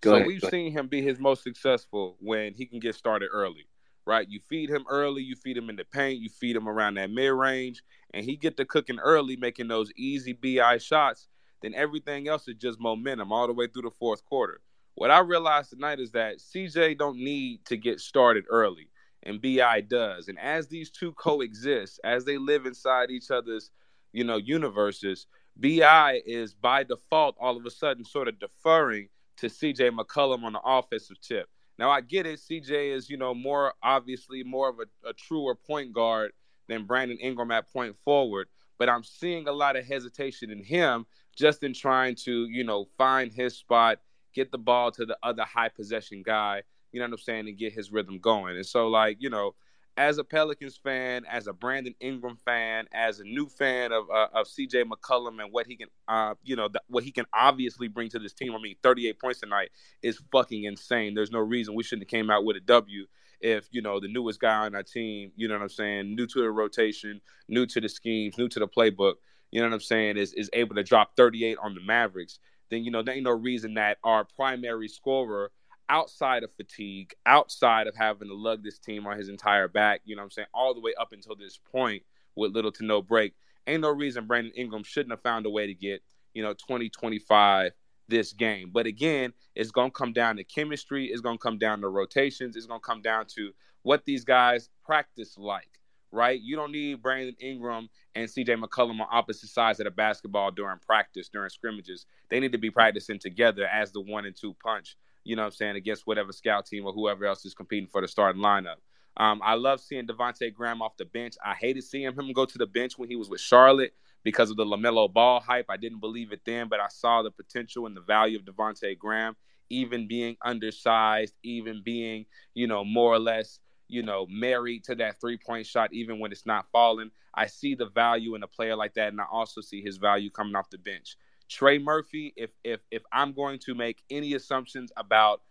Go so ahead, we've seen him be his most successful when he can get started early right? You feed him early, you feed him in the paint, you feed him around that mid range, and he get to cooking early, making those easy bi shots. Then everything else is just momentum all the way through the fourth quarter. What I realized tonight is that CJ don't need to get started early, and Bi does. And as these two coexist, as they live inside each other's, you know, universes, Bi is by default all of a sudden sort of deferring to CJ McCollum on the offensive tip. Now I get it. CJ is, you know, more obviously more of a, a truer point guard than Brandon Ingram at point forward. But I'm seeing a lot of hesitation in him just in trying to, you know, find his spot, get the ball to the other high possession guy, you know what I'm saying, and get his rhythm going. And so, like, you know, as a Pelicans fan, as a Brandon Ingram fan, as a new fan of uh, of CJ McCollum and what he can, uh, you know, what he can obviously bring to this team. I mean, 38 points tonight is fucking insane. There's no reason we shouldn't have came out with a W if you know the newest guy on our team, you know what I'm saying, new to the rotation, new to the schemes, new to the playbook, you know what I'm saying, is is able to drop 38 on the Mavericks. Then you know there ain't no reason that our primary scorer outside of fatigue, outside of having to lug this team on his entire back, you know what I'm saying, all the way up until this point with little to no break. Ain't no reason Brandon Ingram shouldn't have found a way to get, you know, 2025 this game. But again, it's going to come down to chemistry. It's going to come down to rotations. It's going to come down to what these guys practice like, right? You don't need Brandon Ingram and CJ McCollum on opposite sides of the basketball during practice, during scrimmages. They need to be practicing together as the one and two punch, you know what I'm saying, against whatever scout team or whoever else is competing for the starting lineup. Um, I love seeing Devonte Graham off the bench. I hated seeing him go to the bench when he was with Charlotte because of the LaMelo Ball hype. I didn't believe it then, but I saw the potential and the value of Devonte Graham, even being undersized, even being, you know, more or less, you know, married to that three point shot, even when it's not falling. I see the value in a player like that, and I also see his value coming off the bench. Trey Murphy, if if if I'm going to make any assumptions about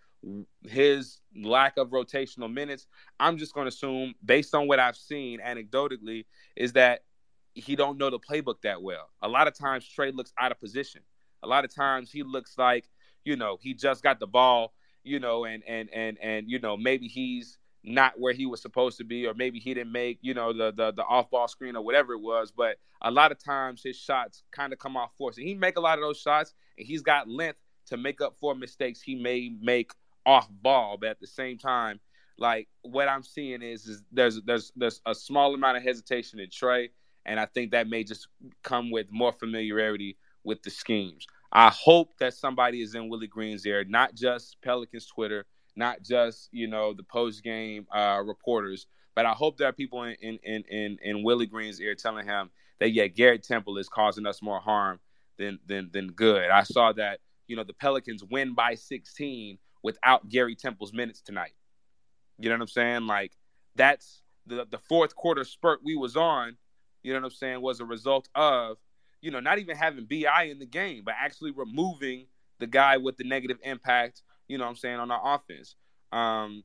his lack of rotational minutes, I'm just going to assume, based on what I've seen anecdotally, is that he don't know the playbook that well. A lot of times Trey looks out of position. A lot of times he looks like, you know, he just got the ball, you know, and and and and you know, maybe he's not where he was supposed to be, or maybe he didn't make, you know, the the, the off ball screen or whatever it was. But a lot of times his shots kind of come off force. And he make a lot of those shots and he's got length to make up for mistakes he may make off ball. But at the same time, like what I'm seeing is is there's there's there's a small amount of hesitation in Trey and I think that may just come with more familiarity with the schemes. I hope that somebody is in Willie Green's ear, not just Pelicans Twitter, not just you know the post game uh, reporters, but I hope there are people in, in in in Willie Green's ear telling him that yeah, Garrett Temple is causing us more harm than than than good. I saw that you know the Pelicans win by 16 without Gary Temple's minutes tonight. You know what I'm saying? Like that's the the fourth quarter spurt we was on you know what I'm saying, was a result of, you know, not even having BI in the game, but actually removing the guy with the negative impact, you know what I'm saying, on our offense. Um,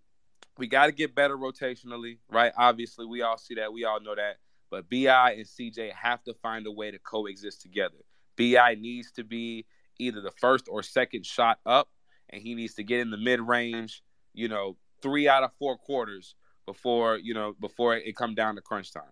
we got to get better rotationally, right? Obviously, we all see that. We all know that. But BI and CJ have to find a way to coexist together. BI needs to be either the first or second shot up, and he needs to get in the mid range, you know, three out of four quarters before, you know, before it come down to crunch time.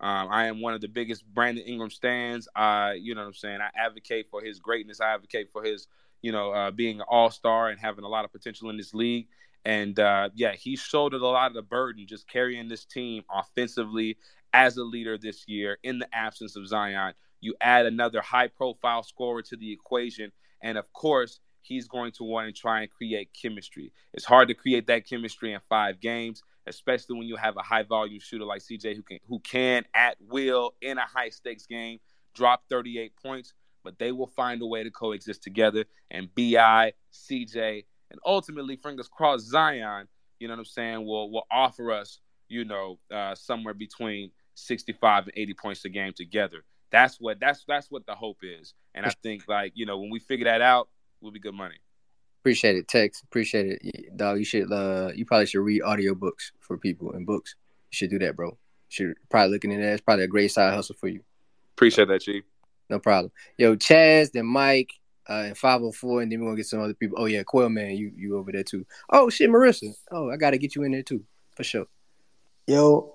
Um, I am one of the biggest Brandon Ingram stands. I, you know what I'm saying? I advocate for his greatness. I advocate for his, you know, uh, being an all star and having a lot of potential in this league. And uh, yeah, he shouldered a lot of the burden just carrying this team offensively as a leader this year in the absence of Zion. You add another high profile scorer to the equation. And of course, he's going to want to try and create chemistry. It's hard to create that chemistry in five games especially when you have a high volume shooter like CJ who can who can at will in a high stakes game drop 38 points, but they will find a way to coexist together. And Bi, CJ, and ultimately, fingers crossed, Zion, you know what I'm saying, will will offer us, you know, uh, somewhere between 65 and 80 points a game together. That's what that's that's what the hope is. And I think like you know when we figure that out, we'll be good money. Appreciate it, Tex. Appreciate it, dog. You should uh, you probably should read audiobooks for people and books. You should do that, bro. You should probably looking at that. It's probably a great side hustle for you. Appreciate that, Chief. No problem. Yo, Chaz, then Mike, uh, and 504, and then we're gonna get some other people. Oh yeah, Coil Man, you you over there too. Oh shit, Marissa. Oh, I gotta get you in there too, for sure. Yo,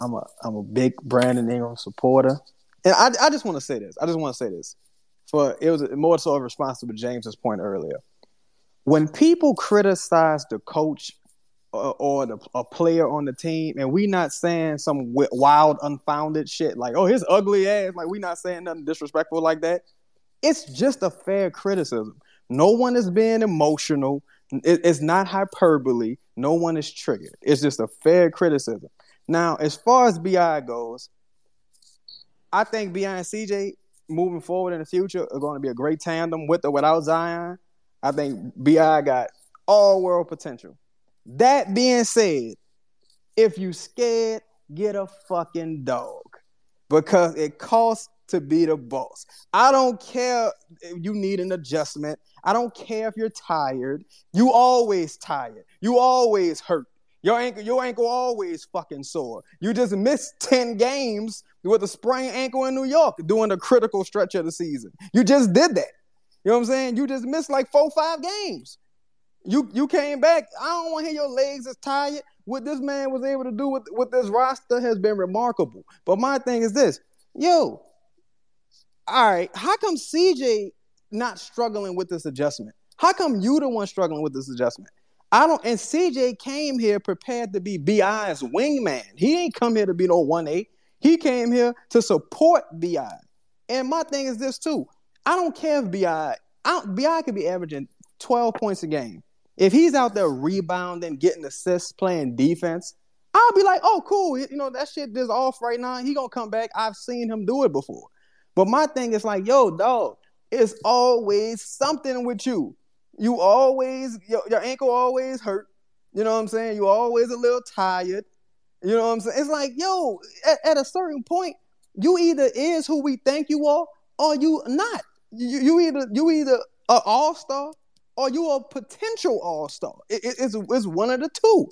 I'm a I'm a big Brandon Ingram supporter. And I I just want to say this. I just want to say this. For it was more so a response to James's point earlier when people criticize the coach or, the, a player on the team, and we not saying some wild, unfounded shit like, "Oh, his ugly ass," like we not saying nothing disrespectful like that. It's just a fair criticism. No one is being emotional. It, it's not hyperbole. No one is triggered. It's just a fair criticism. Now, as far as Bi goes, I think Bi and CJ moving forward in the future are going to be a great tandem with or without Zion. I think BI got all world potential. That being said, if you scared, get a fucking dog because it costs to be the boss. I don't care if you need an adjustment. I don't care if you're tired. You always tired. You always hurt. Your ankle, your ankle always fucking sore. You just missed 10 games with a sprained ankle in New York during the critical stretch of the season. You just did that. You know what I'm saying? You just missed like four, five games. You you came back. I don't want to hear your legs is tired. What this man was able to do with, with this roster has been remarkable. But my thing is this, yo, all right, how come CJ not struggling with this adjustment? How come you the one struggling with this adjustment? I don't. And CJ came here prepared to be Bi's wingman. He ain't come here to be no one eight. He came here to support Bi. And my thing is this too. I don't care if Bi. I Bi could be averaging twelve points a game. If he's out there rebounding, getting assists, playing defense, I'll be like, oh, cool. You know that shit is off right now. He gonna come back. I've seen him do it before. But my thing is like, yo, dog, it's always something with you. You always your, your ankle always hurt. You know what I'm saying? You always a little tired. You know what I'm saying? It's like, yo, at, at a certain point, you either is who we think you are, or you not. You, you either you either a all star or you a potential all star. It, it, it's it's one of the two.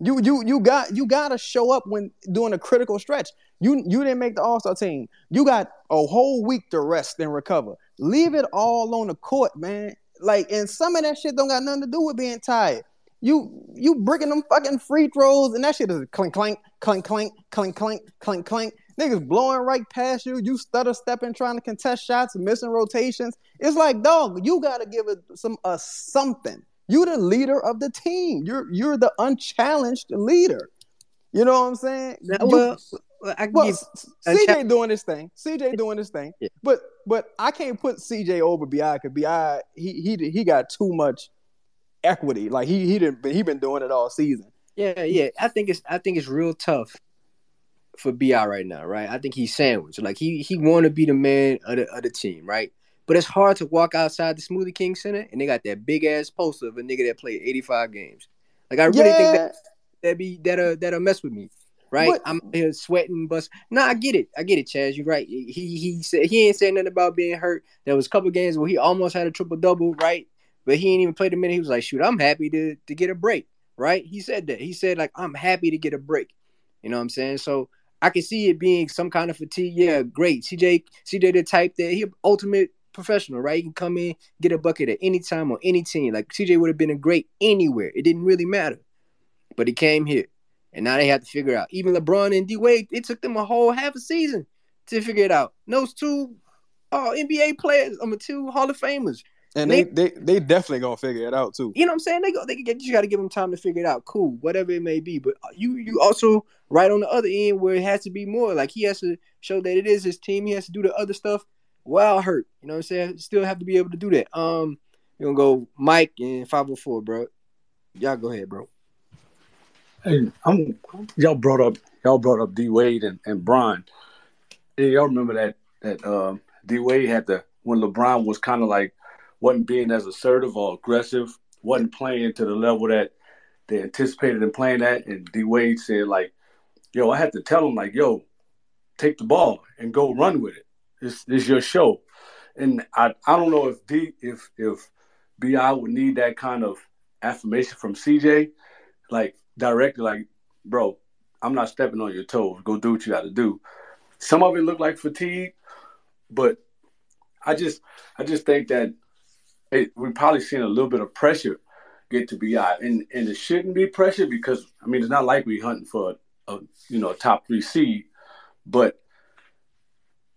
You you you got you got to show up when doing a critical stretch. You you didn't make the all star team. You got a whole week to rest and recover. Leave it all on the court, man. Like, and some of that shit don't got nothing to do with being tired. You you breaking them fucking free throws, and that shit is clink clank, clink clank, clink clank, clink clank. Niggas blowing right past you. You stutter stepping, trying to contest shots, missing rotations. It's like, dog, you gotta give it some a something. You the leader of the team. You're you're the unchallenged leader. You know what I'm saying? well, well, I well, CJ doing this thing. CJ doing this thing. Yeah. But but I can't put CJ over Bi because Bi he he he got too much equity. Like he he didn't he been doing it all season. Yeah, yeah. I think it's I think it's real tough for Bi right now, right? I think he's sandwiched. Like he he want to be the man of the, of the team, right? But it's hard to walk outside the Smoothie King Center and they got that big ass poster of a nigga that played 85 games. Like I really yeah. think that that be that'll that'll mess with me right? What? I'm here sweating, but no, I get it. I get it, Chaz. You're right. He he said he ain't saying nothing about being hurt. There was a couple games where he almost had a triple double, right? But he ain't even played a minute. He was like, shoot, I'm happy to to get a break, right? He said that. He said like I'm happy to get a break. You know what I'm saying? So I can see it being some kind of fatigue. Yeah, great. CJ CJ the type that he ultimate professional, right? He can come in, get a bucket at any time on any team. Like CJ would have been a great anywhere. It didn't really matter. But he came here. And now they have to figure out. Even LeBron and D Wade, it took them a whole half a season to figure it out. those two uh, NBA players, I'm a two Hall of Famers. And they, they, they definitely gonna figure it out too. You know what I'm saying? They go they get you got to give them time to figure it out. Cool, whatever it may be. But you you also right on the other end where it has to be more. Like he has to show that it is his team. He has to do the other stuff while hurt. You know what I'm saying? Still have to be able to do that. Um, you're gonna go Mike and 504, bro. Y'all go ahead, bro. Hey, I'm y'all brought up y'all brought up D Wade and, and Bron. y'all remember that that uh, D Wade had the when LeBron was kind of like wasn't being as assertive or aggressive, wasn't playing to the level that they anticipated him playing at, and D Wade said like, "Yo, I had to tell him like, yo, take the ball and go run with it. This is your show." And I I don't know if D if if Bi would need that kind of affirmation from CJ, like directly like, bro, I'm not stepping on your toes. Go do what you got to do. Some of it looked like fatigue, but I just I just think that it, we're probably seeing a little bit of pressure get to Bi, and and it shouldn't be pressure because I mean it's not like we hunting for a, a you know a top three seed, but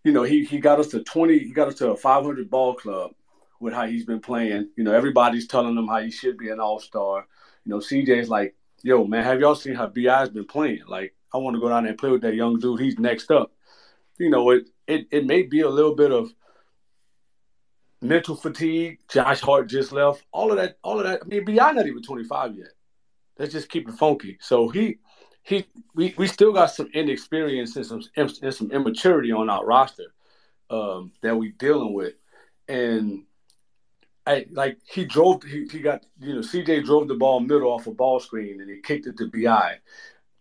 you know he he got us to twenty, he got us to a 500 ball club with how he's been playing. You know everybody's telling him how he should be an all star. You know CJ's like yo, man, have y'all seen how Bi's been playing? Like, I want to go down there and play with that young dude. He's next up. You know, it it it may be a little bit of mental fatigue. Josh Hart just left. All of that, all of that. I mean, Bi not even 25 yet. Let's just keep it funky. So he he we, we still got some inexperience and some and some immaturity on our roster um, that we dealing with. And I like he drove he, he got you know CJ drove the ball middle off a ball screen and he kicked it to Bi.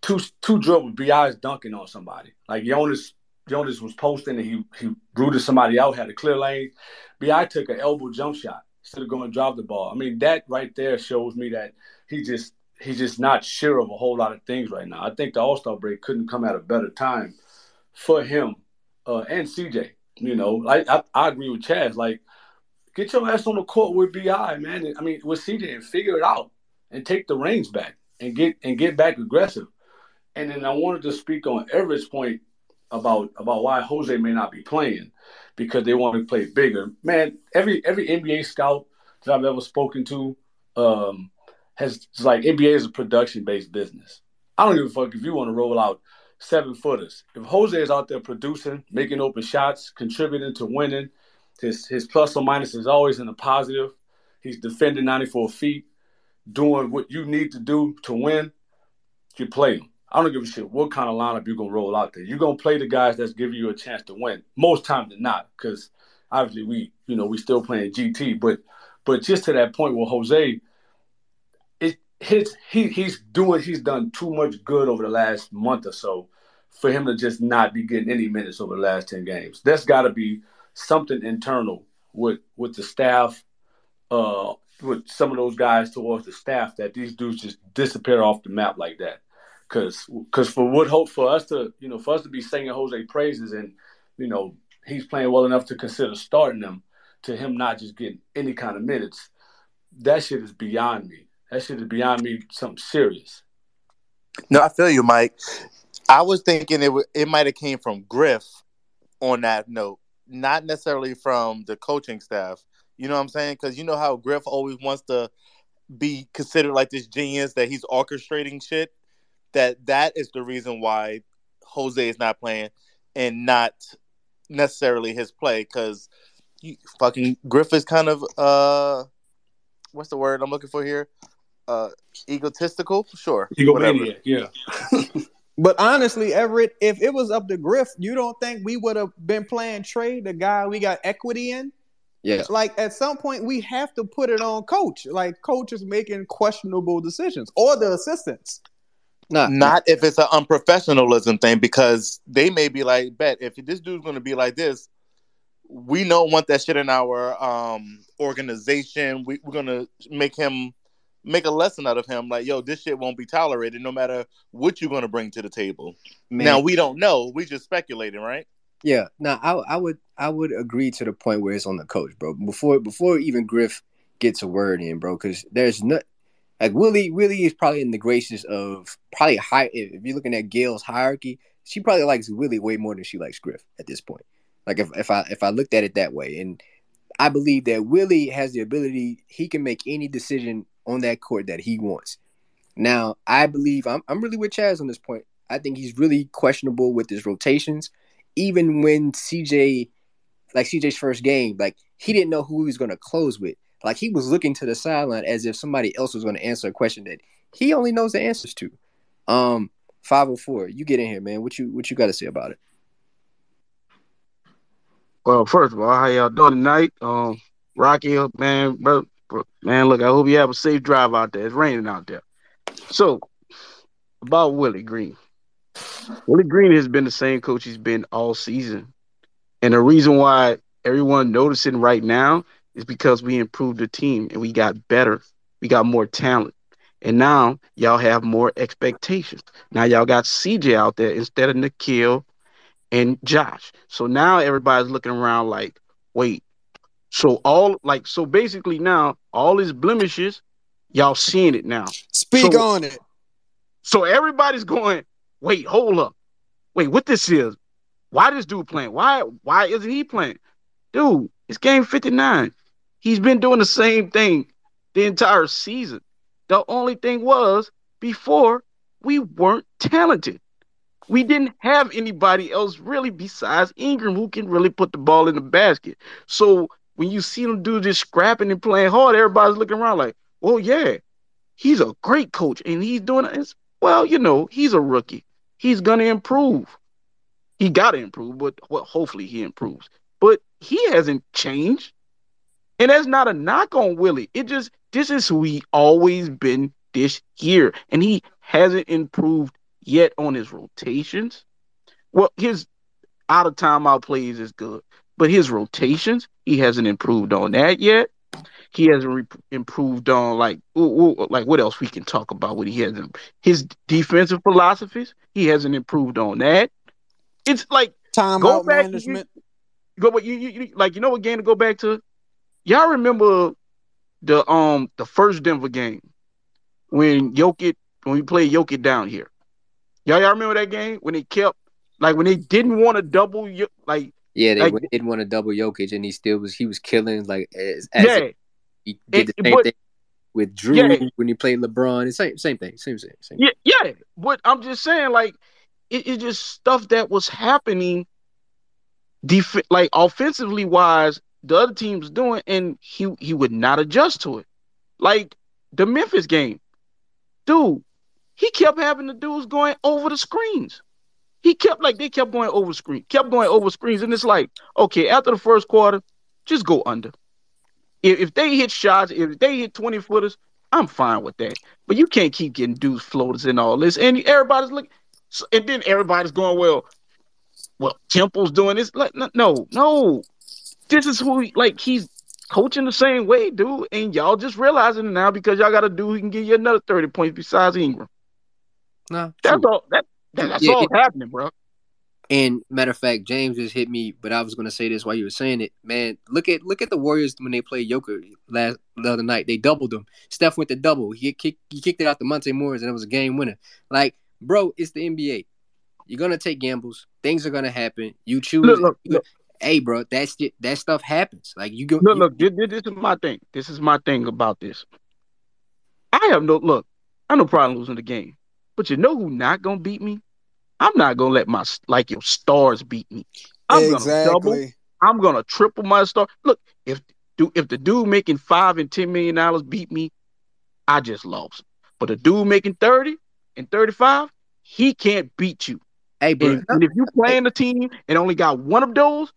Two two dribbles, Bi's dunking on somebody. Like Jonas Jonas was posting and he he rooted somebody out, had a clear lane. Bi took an elbow jump shot instead of going to drop the ball. I mean that right there shows me that he just he's just not sure of a whole lot of things right now. I think the All Star break couldn't come at a better time for him uh, and CJ. You know, I, I I agree with Chaz. Like Get your ass on the court with Bi, man. I mean, with CJ and figure it out and take the reins back and get and get back aggressive. And then I wanted to speak on Everett's point about about why Jose may not be playing because they want to play bigger. Man, every every NBA scout that I've ever spoken to um, has like NBA is a production based business. I don't give a fuck if you want to roll out seven footers. If Jose is out there producing, making open shots, contributing to winning, his his plus or minus is always in the positive. He's defending 94 feet, doing what you need to do to win. You play him. I don't give a shit what kind of lineup you're gonna roll out there. You're gonna play the guys that's giving you a chance to win. Most times than not, because obviously we, you know, we still playing GT, but but just to that point where Jose, it his he he's doing he's done too much good over the last month or so for him to just not be getting any minutes over the last 10 games. That's gotta be something internal with with the staff, uh with some of those guys towards the staff that these dudes just disappear off the map like that because because for what hope for us to you know for us to be singing Jose praises and you know he's playing well enough to consider starting him to him not just getting any kind of minutes that shit is beyond me. That shit is beyond me something serious. No i feel you mike. I was thinking it w- it might have came from griff on that note not necessarily from the coaching staff. You know what i'm saying? Because you know how griff always wants to be considered like this genius that he's orchestrating shit that that is the reason why Jose is not playing and not necessarily his play because fucking Griff is kind of uh what's the word I'm looking for here? Uh egotistical? Sure. Egomaniac, yeah. but honestly, Everett, if it was up to Griff, you don't think we would have been playing Trey, the guy we got equity in? Yeah. Like at some point we have to put it on coach. Like coach is making questionable decisions or the assistants. Not, not if it's an unprofessionalism thing because they may be like, bet if this dude's gonna be like this, we don't want that shit in our um organization. We, we're gonna make him make a lesson out of him. Like, yo, this shit won't be tolerated no matter what you're gonna bring to the table. Man. Now we don't know. We just speculating, right? Yeah. Now I, I would I would agree to the point where it's on the coach, bro. Before before even Griff gets a word in, bro, because there's not like Willie, Willie is probably in the graces of probably high. If you're looking at Gayle's hierarchy, she probably likes Willie way more than she likes Griff at this point. Like if, if I if I looked at it that way, and I believe that Willie has the ability, he can make any decision on that court that he wants. Now, I believe I'm I'm really with Chaz on this point. I think he's really questionable with his rotations. Even when CJ, like CJ's first game, like he didn't know who he was going to close with. Like he was looking to the sideline as if somebody else was going to answer a question that he only knows the answers to. Um, 504, you get in here, man. What you what you got to say about it? Well, first of all, how y'all doing tonight? Um, Rocky, man, bro, bro, man, look, I hope you have a safe drive out there. It's raining out there. So, about Willie Green. Willie Green has been the same coach he's been all season. And the reason why everyone noticing right now is because we improved the team and we got better. We got more talent. And now y'all have more expectations. Now y'all got CJ out there instead of Nickeil and Josh. So now everybody's looking around like, wait. So all like so basically now all his blemishes, y'all seeing it now. Speak so, on it. So everybody's going, wait, hold up. Wait, what this is? Why this dude playing? Why why isn't he playing? Dude, it's game 59. He's been doing the same thing the entire season. The only thing was before we weren't talented. We didn't have anybody else really besides Ingram who can really put the ball in the basket. So when you see them do this scrapping and playing hard, everybody's looking around like, oh yeah, he's a great coach and he's doing it. Well, you know, he's a rookie. He's gonna improve. He gotta improve, but well, hopefully he improves. But he hasn't changed. And that's not a knock on Willie. It just this is who he always been this year. And he hasn't improved yet on his rotations. Well, his out of timeout plays is good, but his rotations, he hasn't improved on that yet. He hasn't re- improved on like ooh, ooh, like what else we can talk about? What he hasn't his defensive philosophies, he hasn't improved on that. It's like timeout management. Go, but you, you, you like you know what game to go back to? Y'all remember the um the first Denver game when Jokic when we played Jokic down here? Y'all y'all remember that game when he kept Like when they didn't want to double like yeah, they like, didn't want to double Jokic, and he still was he was killing like as, as yeah. he did the same but, thing with Drew yeah. when he played LeBron. It's same same thing, same thing, same. Yeah, yeah. But I'm just saying, like it, it's just stuff that was happening, def- like offensively wise, the other team's doing, and he he would not adjust to it. Like the Memphis game, dude, he kept having the dudes going over the screens. He kept like they kept going over screen, kept going over screens, and it's like, okay, after the first quarter, just go under. If, if they hit shots, if they hit 20 footers, I'm fine with that. But you can't keep getting dudes floaters and all this. And everybody's looking, and then everybody's going, well, well, Temple's doing this. Like, no, no. This is who, like, he's coaching the same way, dude. And y'all just realizing it now because y'all got a dude who can give you another 30 points besides Ingram. No, that's true. all. That, that's yeah, all it, happening, bro. And matter of fact, James just hit me, but I was gonna say this while you were saying it. Man, look at look at the Warriors when they played Joker last the other night. They doubled them. Steph went to double. He kicked he kicked it out to Monte Morris, and it was a game winner. Like, bro, it's the NBA. You're gonna take gambles. Things are gonna happen. You choose. Look, look, look. Hey, bro, that's that stuff happens. Like you go. Look, you, look. This, this is my thing. This is my thing about this. I have no look. I have no problem losing the game. But you know who not gonna beat me? I'm not gonna let my like your stars beat me. I'm exactly. gonna double. I'm gonna triple my star. Look, if do if the dude making five and ten million dollars beat me, I just lost. But the dude making thirty and thirty five, he can't beat you. Hey, bro. And, and if you playing the team and only got one of those,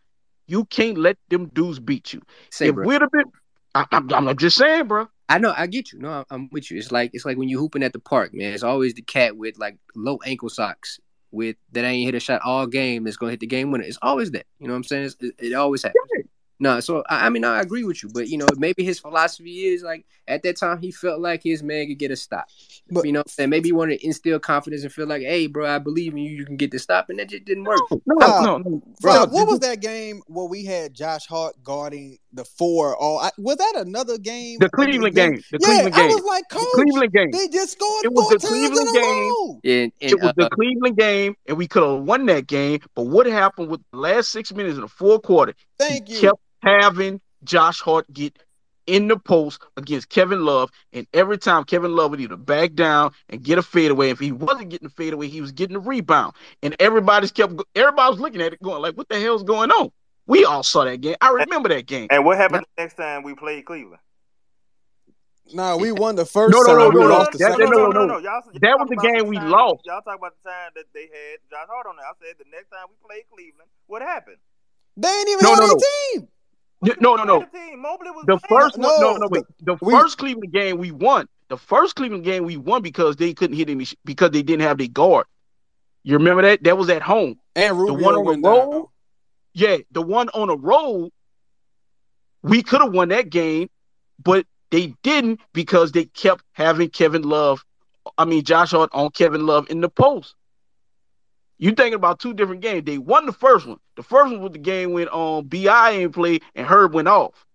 you can't let them dudes beat you. Say, if bro. we'd have been, I, I'm, I'm just saying, bro. I know, I get you. No, I'm with you. It's like it's like when you hooping at the park, man. It's always the cat with like low ankle socks with that ain't hit a shot all game that's gonna hit the game winner. It's always that. You know what I'm saying? It's, it, it, always happens. No, so I, I mean I agree with you, but you know maybe his philosophy is like at that time he felt like his man could get a stop. But you know, and maybe he wanted to instill confidence and feel like, hey, bro, I believe in you. You can get the stop, and that just didn't work. No, Uh, no, no, Bro, bro. what was that game where we had Josh Hart guarding the four? All I, was that another game? The Cleveland game. The yeah, Cleveland I was like, The Cleveland game. they just scored It was four the times in Cleveland a game. row. And, and It was the uh, Cleveland game, and we could have won that game. But what happened with the last six minutes of the fourth quarter? Thank he you. kept having Josh Hart get in the post against Kevin Love, and every time Kevin Love would either back down and get a fadeaway. If he wasn't getting the fadeaway, he was getting a rebound, and everybody's kept everybody was looking at it, going like, "What the hell's going on?" We all saw that game. I remember that game. And what happened the next time we played Cleveland? No, we won the first No, no, no, no, no. lost the That- no, no, no, no. Y'all, y'all That was the game we lost. Y'all talk about the time that they had Josh Hart on there. I said the next time we played Cleveland, what happened? They ain't even No, on no, their no. team. No, no, no. The Mobley was The first one, no, no, No, wait. The we- first Cleveland game we won. The first Cleveland game we won because they couldn't hit any sh- because they didn't have their guard. You remember that? That was at home. And The one on went the down. road, yeah, the one on the road, we could have won that game, but they didn't because they kept having Kevin Love, I mean Josh Hart on Kevin Love in the post. You thinking about two different games. They won the first one. The first one was the game when um BI ain't played and Herb went off.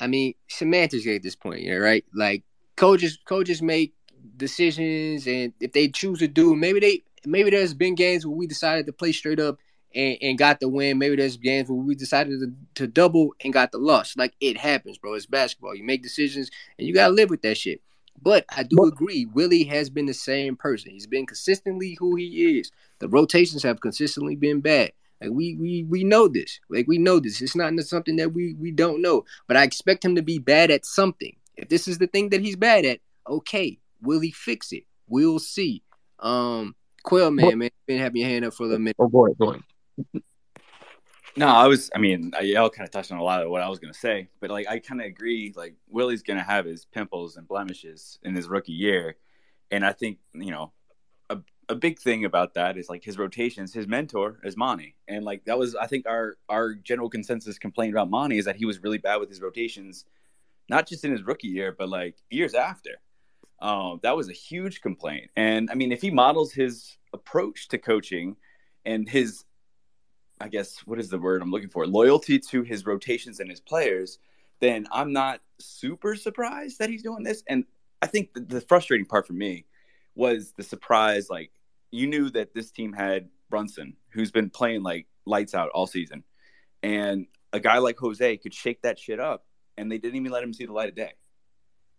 I mean, semantics at this point, yeah, right? Like coaches, coaches make decisions, and if they choose to do, maybe they, maybe there's been games where we decided to play straight up and, and got the win. Maybe there's games where we decided to, to double and got the loss. Like it happens, bro. It's basketball. You make decisions, and you gotta live with that shit. But I do agree, Willie has been the same person. He's been consistently who he is. The rotations have consistently been bad. Like we we we know this. Like we know this. It's not something that we we don't know. But I expect him to be bad at something. If this is the thing that he's bad at, okay, will he fix it? We'll see. Um, Quail man, man, been having your hand up for a minute. Oh boy, boy. No, I was. I mean, y'all kind of touched on a lot of what I was gonna say, but like, I kind of agree. Like, Willie's gonna have his pimples and blemishes in his rookie year, and I think you know, a a big thing about that is like his rotations. His mentor is Monty, and like that was, I think, our our general consensus complaint about Monty is that he was really bad with his rotations, not just in his rookie year, but like years after. Um, that was a huge complaint, and I mean, if he models his approach to coaching and his I guess what is the word I'm looking for? Loyalty to his rotations and his players, then I'm not super surprised that he's doing this. And I think the, the frustrating part for me was the surprise. Like you knew that this team had Brunson, who's been playing like lights out all season, and a guy like Jose could shake that shit up, and they didn't even let him see the light of day.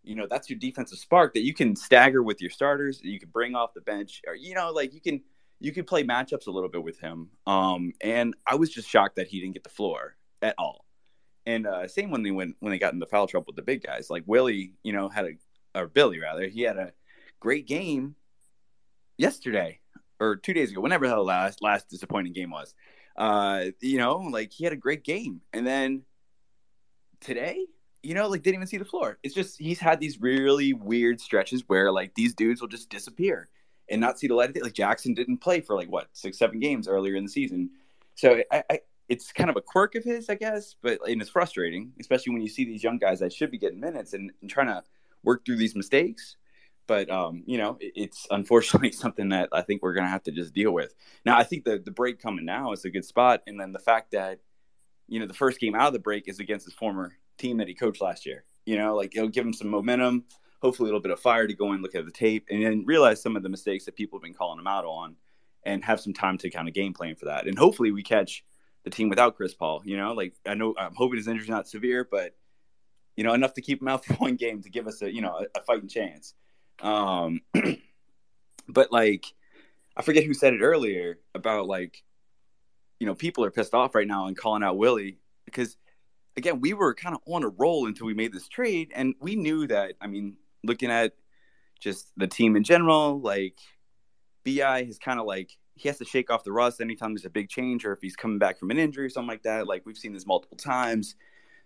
You know, that's your defensive spark that you can stagger with your starters. You can bring off the bench, or you know, like you can you could play matchups a little bit with him. Um, and I was just shocked that he didn't get the floor at all. And uh, same when they went when they got into foul trouble with the big guys, like Willie, you know, had a or Billy rather, he had a great game yesterday or two days ago, whenever the last last disappointing game was. Uh, you know, like he had a great game, and then today, you know, like didn't even see the floor. It's just he's had these really weird stretches where like these dudes will just disappear and not see the light of day. Like Jaxson didn't play for like what six, seven games earlier in the season, so I, I it's kind of a quirk of his, I guess, but and it's frustrating, especially when you see these young guys that should be getting minutes and, and trying to work through these mistakes. But um, you know, it, it's unfortunately something that I think we're gonna have to just deal with. Now, I think the the break coming now is a good spot, and then the fact that you know the first game out of the break is against his former team that he coached last year. You know, like it'll give him some momentum, hopefully a little bit of fire to go and look at the tape, and then realize some of the mistakes that people have been calling him out on, and have some time to kind of game plan for that. And hopefully we catch the team without Chris Paul. You know, like I know I'm hoping his injury's not severe, but you know enough to keep him out for one game to give us a you know a, a fighting chance. Um, but like I forget who said it earlier about like you know people are pissed off right now and calling out Willie because again we were kind of on a roll until we made this trade and we knew that I mean looking at just the team in general like bi has kind of like he has to shake off the rust anytime there's a big change or if he's coming back from an injury or something like that. Like we've seen this multiple times.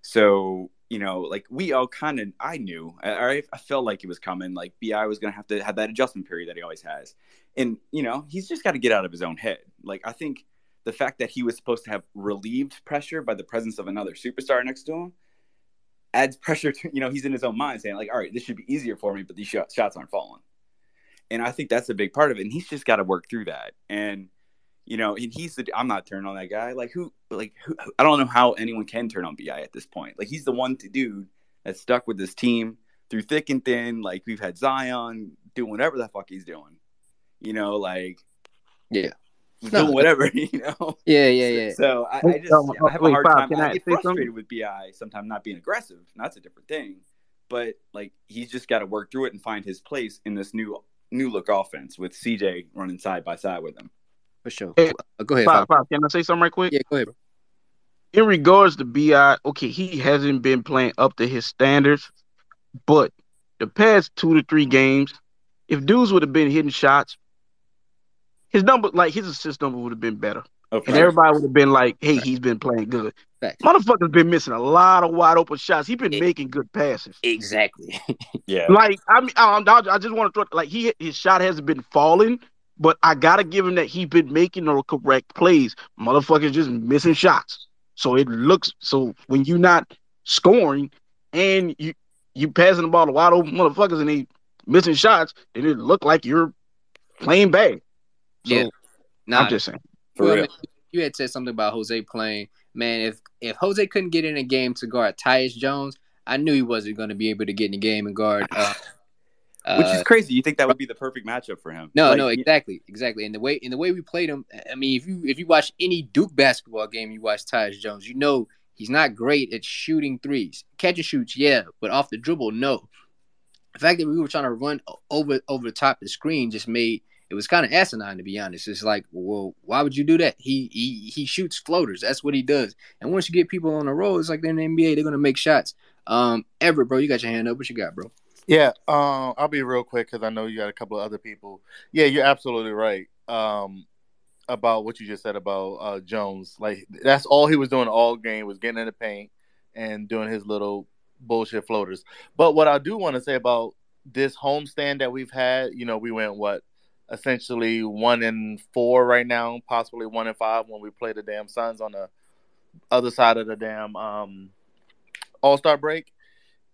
So, you know, like we all kind of, I knew, I, I felt like it was coming. Like BI was going to have to have that adjustment period that he always has. And, you know, he's just got to get out of his own head. Like I think the fact that he was supposed to have relieved pressure by the presence of another superstar next to him adds pressure to, you know, he's in his own mind saying, like, all right, this should be easier for me, but these sh- shots aren't falling and I think that's a big part of it. And he's just got to work through that. And you know, and he's the I'm not turning on that guy. Like who, like who, I don't know how anyone can turn on Bi at this point. Like he's the one to dude that's stuck with this team through thick and thin. Like we've had Zion doing whatever the fuck he's doing. You know, like yeah. Doing whatever, you know. Yeah, yeah, yeah. So I, I just I have a hard time. I get frustrated with Bi sometimes not being aggressive. That's a different thing. But like he's just got to work through it and find his place in this new new look offense with CJ running side by side with him. For sure. Hey, Uh, go ahead. Pop, Fab. Pop, can I say something right quick? Yeah, go ahead, bro. In regards to Bi, okay, he hasn't been playing up to his standards, but the past two to three games, if dudes would have been hitting shots, his number, like his assist number, would have been better. Okay. And everybody would have been like, "Hey, he's been playing good." Facts. Motherfucker's been missing a lot of wide open shots. He's been making good passes. Exactly. Yeah. Like I mean, I, I I just want to throw like he his shot hasn't been falling, but I gotta give him that he's been making the correct plays. Motherfuckers just missing shots. So it looks so when you're not scoring and you you passing the ball to wide open motherfuckers and they missing shots, then it look like you're playing bad. So, Yeah. Nah, I'm just saying. well, man, you had said something about Jose playing. Man, if if Jose couldn't get in a game to guard Tyus Jones, I knew he wasn't going to be able to get in the game and guard. Uh, Which is uh, crazy. You think that would be the perfect matchup for him? No, Like, no, exactly, exactly. And the way in the way we played him, I mean, if you if you watch any Duke basketball game, you watch Tyus Jones, you know he's not great at shooting threes. Catch and shoots, yeah, but off the dribble, no. The fact that we were trying to run over over the top of the screen just made it was kind of asinine to be honest. It's like, well, why would you do that? He he he shoots floaters. That's what he does. And once you get people on the roll, it's like they're in the NBA. They're gonna make shots. Um, Everett, bro, you got your hand up. What you got, bro? Yeah, um, I'll be real quick because I know you got a couple of other people. Yeah, you're absolutely right um, about what you just said about uh, Jones. Like that's all he was doing all game was getting in the paint and doing his little bullshit floaters. But what I do want to say about this homestand that we've had, you know, we went what essentially one in four right now, possibly one in five when we play the damn Suns on the other side of the damn um, All Star break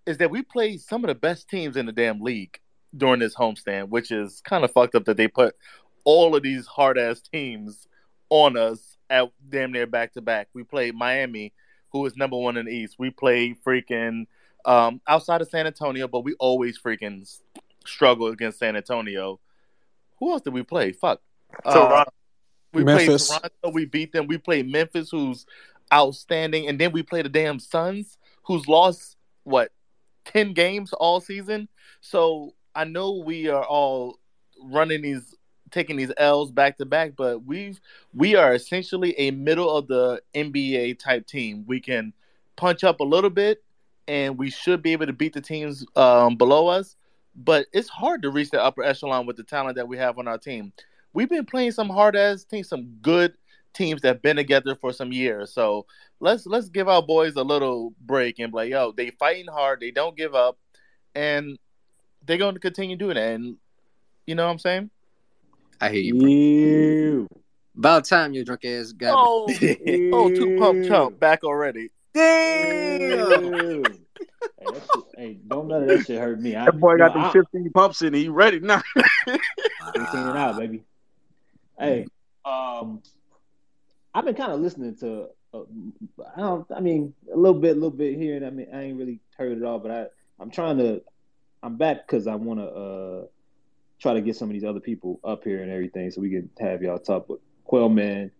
is that we play some of the best teams in the damn league during this homestand, which is kind of fucked up that they put all of these hard ass teams on us at damn near back to back. We played Miami, who is number one in the East. We played freaking um, outside of San Antonio, but we always freaking struggle against San Antonio. Who else did we play? Fuck. Uh, We Memphis. played Toronto. We beat them. We played Memphis, who's outstanding, and then we play the damn Suns, who's lost what ten games all season. So I know we are all running these, taking these L's back to back, but we've we are essentially a middle of the NBA type team. We can punch up a little bit, and we should be able to beat the teams um, below us. But it's hard to reach the upper echelon with the talent that we have on our team. We've been playing some hard ass teams, some good teams that have been together for some years. So let's let's give our boys a little break and be like, yo, they fighting hard, they don't give up, and they're going to continue doing it. And you know what I'm saying? I hear you. Bro. About time you drunk ass guy. Oh, oh, two pump chump back already. Damn. Hey, shit, hey, don't let that shit hurt me. I, That boy you got know, them I- 15 pumps in. He ready now. 15 and out, baby. Hey, um, I've been kind of listening to. Uh, I don't. I mean, a little bit, a little bit here, and I mean, I ain't really heard it all, but I, I'm trying to. I'm back because I want to uh try to get some of these other people up here and everything, so we can have y'all talk. But Quellman,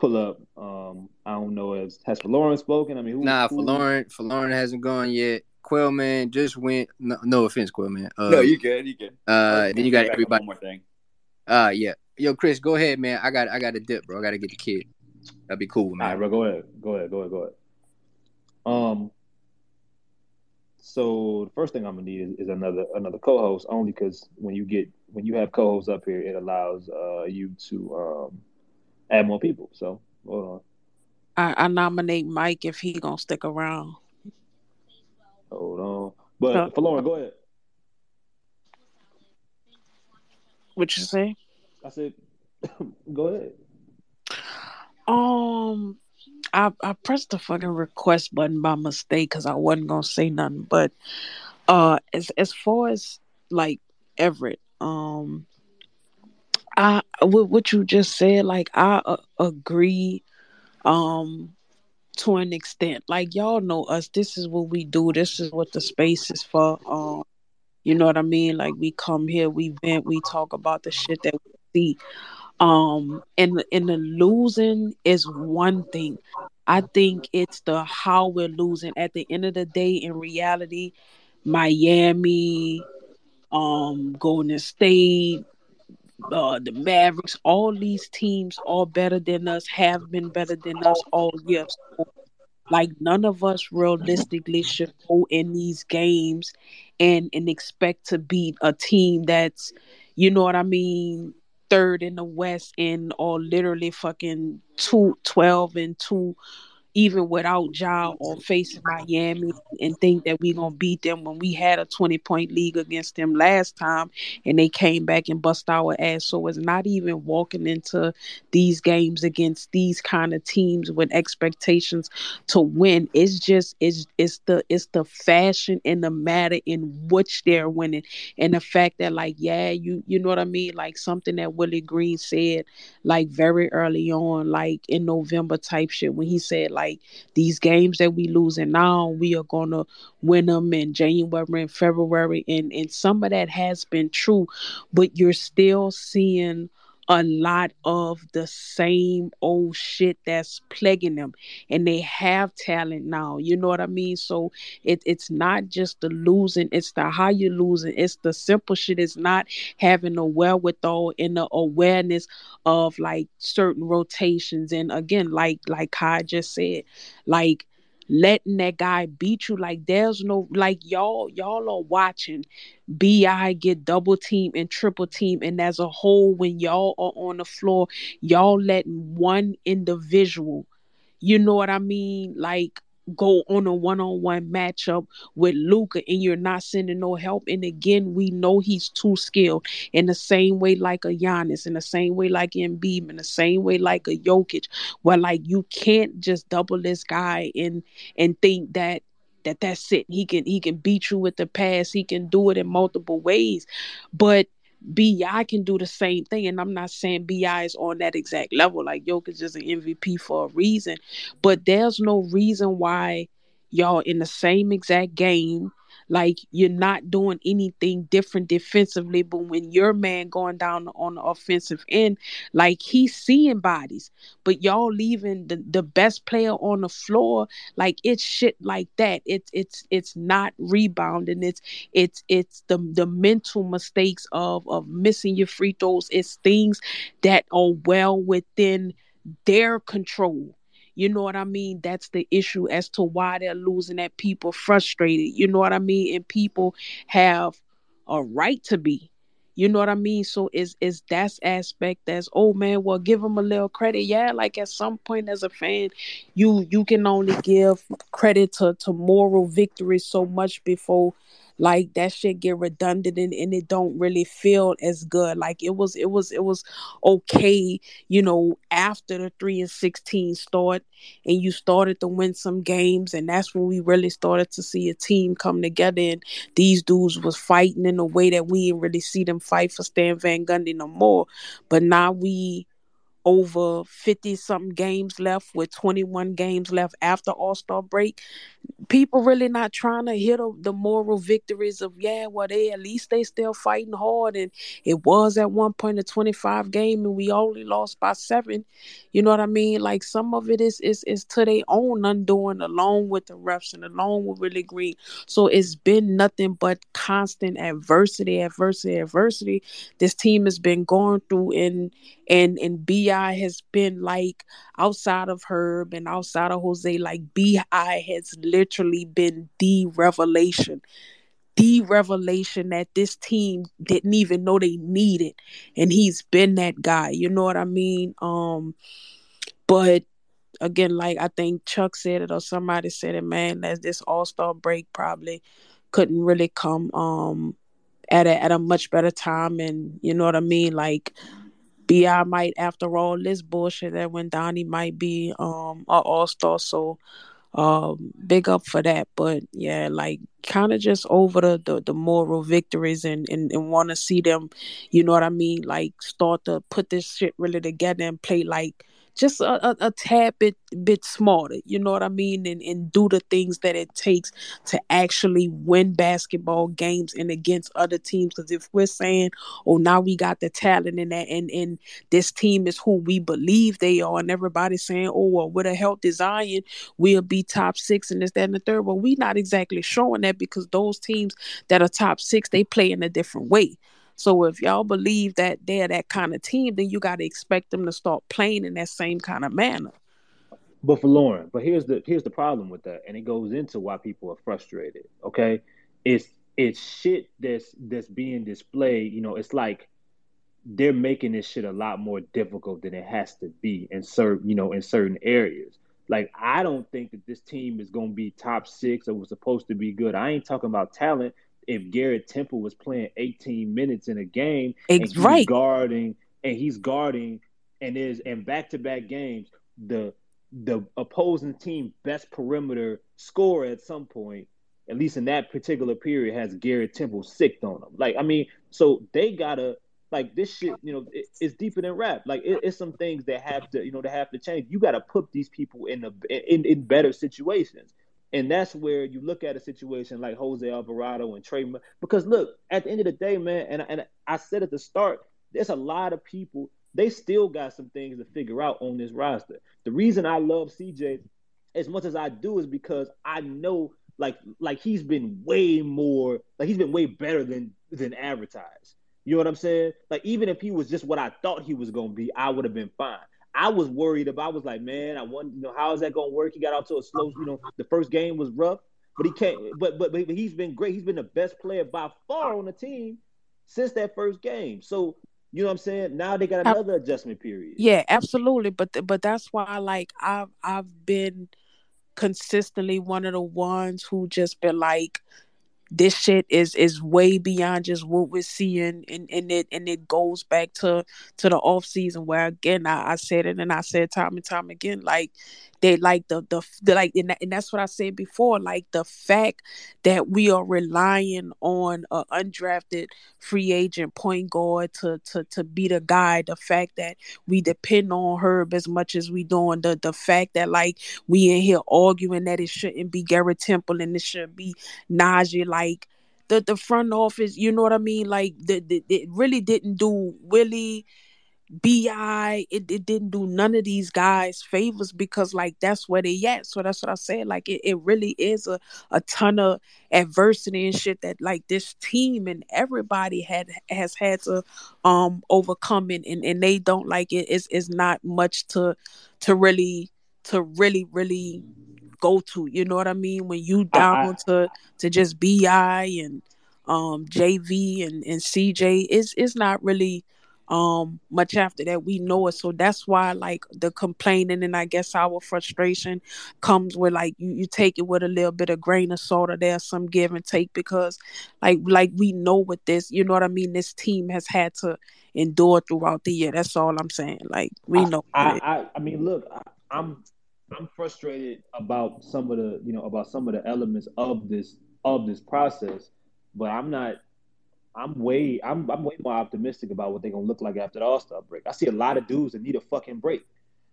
pull up. Um, I don't know. Has has Lauren spoken? I mean, who, Nah, who, for Lauren, for Lauren hasn't gone yet. Quellman just went. No, no offense, Quellman. Uh, no, you good. You good. Uh, then you got everybody. One more thing. Uh, yeah. Yo, Chris, go ahead, man. I got, I got a dip, bro. I got to get the kid. That'd be cool, man. right, bro. Go ahead. Go ahead. Go ahead. Go ahead. Um. So the first thing I'm gonna need is, is another another co-host, only because when you get when you have co-hosts up here, it allows uh you to um add more people. So hold on, I, I nominate Mike if he gonna stick around. hold on. But Uh, for Lauren, go ahead. What you say? I said, go ahead. Um, I I pressed the fucking request button by mistake because I wasn't gonna say nothing. But uh, as as far as like Everett, um, I with what you just said, like I uh, agree, um, to an extent. Like y'all know us. This is what we do. This is what the space is for. Um, you know what I mean? Like we come here, we vent, we talk about the shit that we see. Um, and and the losing is one thing. I think it's the how we're losing. At the end of the day, in reality, Miami, um, Golden State, uh, the Mavericks, all these teams are better than us, have been better than us all year. So, like none of us realistically should go in these games and and expect to beat a team that's, you know what I mean, third in the West and or literally fucking two twelve and two even without Ja or facing Miami and think that we're gonna beat them when we had a twenty point league against them last time and they came back and bust our ass. So it's not even walking into these games against these kind of teams with expectations to win. It's just it's it's the it's the fashion and the matter in which they're winning and the fact that like yeah you you know what I mean like something that Willie Green said like very early on like in November type shit when he said like these games that we losing now we are gonna win them in January and February. And and some of that has been true but you're still seeing a lot of the same old shit that's plaguing them and they have talent now you know what i mean? So it, it's not just the losing it's the how you losing it's the simple shit it's not having the wherewithal and the awareness of like certain rotations and again like like kai just said like letting that guy beat you. Like there's no like y'all y'all are watching bi get double team and triple team and as a whole when y'all are on the floor y'all letting one individual you know what i mean? Like go on a one-on-one matchup with Luka and you're not sending no help. And again, we know he's too skilled in the same way like a Giannis, in the same way like Embiid, in the same way like a Jokic, where like you can't just double this guy and and think that that that's it. He can he can beat you with the pass. He can do it in multiple ways, but Bi can do the same thing, and I'm not saying Bi is on that exact level. Like Jokic is just an MVP for a reason, but there's no reason why y'all in the same exact game Like you're not doing anything different defensively, but when your man going down on the offensive end, like he's seeing bodies, but y'all leaving the, the best player on the floor, like it's shit like that. It's it's it's not rebounding. It's it's it's the the mental mistakes of of missing your free throws. It's things that are well within their control you know what I mean? That's the issue as to why they're losing that people frustrated. You know what I mean? And people have a right to be. You know what I mean? So is is that aspect that's oh man, well give them a little credit. Yeah, like at some point as a fan, you you can only give credit to to moral victories so much before like that shit get redundant and, and it don't really feel as good. Like it was it was it was okay you know after the 3 and 16 start and you started to win some games and that's when we really started to see a team come together and these dudes was fighting in a way that we didn't really see them fight for Stan Van Gundy no more. But now we over 50 something games left with 21 games left after all-star break. People really not trying to hit the moral victories of yeah well they at least they still fighting hard. And it was at one point a 25 game and we only lost by seven. You know what i mean? Like some of it is is, is to their own undoing along with the refs and along with Willie Green. So it's been nothing but constant adversity adversity adversity this team has been going through and and and bi has been like outside of herb and outside of jose like bi has literally been the revelation the revelation that this team didn't even know they needed and he's been that guy you know what i mean? Um but again like i think chuck said it or somebody said it man That this all-star break probably couldn't really come um at a at a much better time and you know what i mean? Like bi might after all this bullshit that when donnie might be um an all-star so um big up for that. But yeah like kind of just over the, the the moral victories and and, and want to see them you know what i mean like start to put this shit really together and play like just a, a, a, tad bit bit smarter you know what i mean and, and do the things that it takes to actually win basketball games and against other teams. Because if we're saying oh now we got the talent in that and and this team is who we believe they are and everybody's saying oh well with a healthy zion we'll be top six and this that and the third. Well we're not exactly showing that because those teams that are top six they play in a different way so if y'all believe that they're that kind of team, then you got to expect them to start playing in that same kind of manner. But for Lauren, but here's the here's the problem with that, and it goes into why people are frustrated. Okay, it's it's shit that's that's being displayed. You know, it's like they're making this shit a lot more difficult than it has to be in certain you know in certain areas. Like I don't think that this team is gonna be top six or was supposed to be good. I ain't talking about talent if Garrett Temple was playing 18 minutes in a game and he's right. guarding and he's guarding and is and back to back games, the the opposing team best perimeter scorer at some point, at least in that particular period, has Garrett Temple sicked on them. Like, I mean, so they gotta like this shit, you know, it, it's deeper than rap. Like it, it's some things that have to, you know, that have to change. You got to put these people in the in, in better situations. And that's where you look at a situation like Jose Alvarado and Trey. Because look, at the end of the day, man, and, and I said at the start, there's a lot of people, they still got some things to figure out on this roster. The reason I love CJ as much as I do is because I know like like he's been way more like he's been way better than than advertised. You know what I'm saying? Like even if he was just what I thought he was gonna be, I would have been fine. I was worried about. I was like, man, I want, you know, how is that going to work? He got out to a slow, you know, the first game was rough, but he can't. But but but he's been great. He's been the best player by far on the team since that first game. So you know what I'm saying? Now they got another adjustment period. Yeah, absolutely. But but that's why like I've I've been consistently one of the ones who just been like this shit is is way beyond just what we're seeing and, and it and it goes back to to the off season where again I, I said it and I said time and time again like they like the the, the like and, that, and that's what I said before like the fact that we are relying on an undrafted free agent point guard to to to be the guy the fact that we depend on Herb as much as we doing the the fact that like we in here arguing that it shouldn't be Garrett Temple and it should be Naji like like the the front office, you know what I mean? Like the, the it really didn't do Willie Bi, it, it didn't do none of these guys favors because like that's where they at. So that's what I said. Like it, it really is a, a ton of adversity and shit that like this team and everybody had has had to um overcome it and, and they don't like it. It's it's not much to to really to really, really go to. You know what I mean? When you down to to just Bi and um JV and, and CJ, it's it's not really um much after that. We know it. So that's why like the complaining and i guess our frustration comes with like you, you take it with a little bit of grain of salt or there's some give and take because like like we know what this you know what i mean? This team has had to endure throughout the year. That's all i'm saying. Like we know I, I, I mean, look, I, I'm I'm frustrated about some of the you know about some of the elements of this of this process, but I'm not. I'm way I'm I'm way more optimistic about what they're gonna look like after the All Star break. I see a lot of dudes that need a fucking break.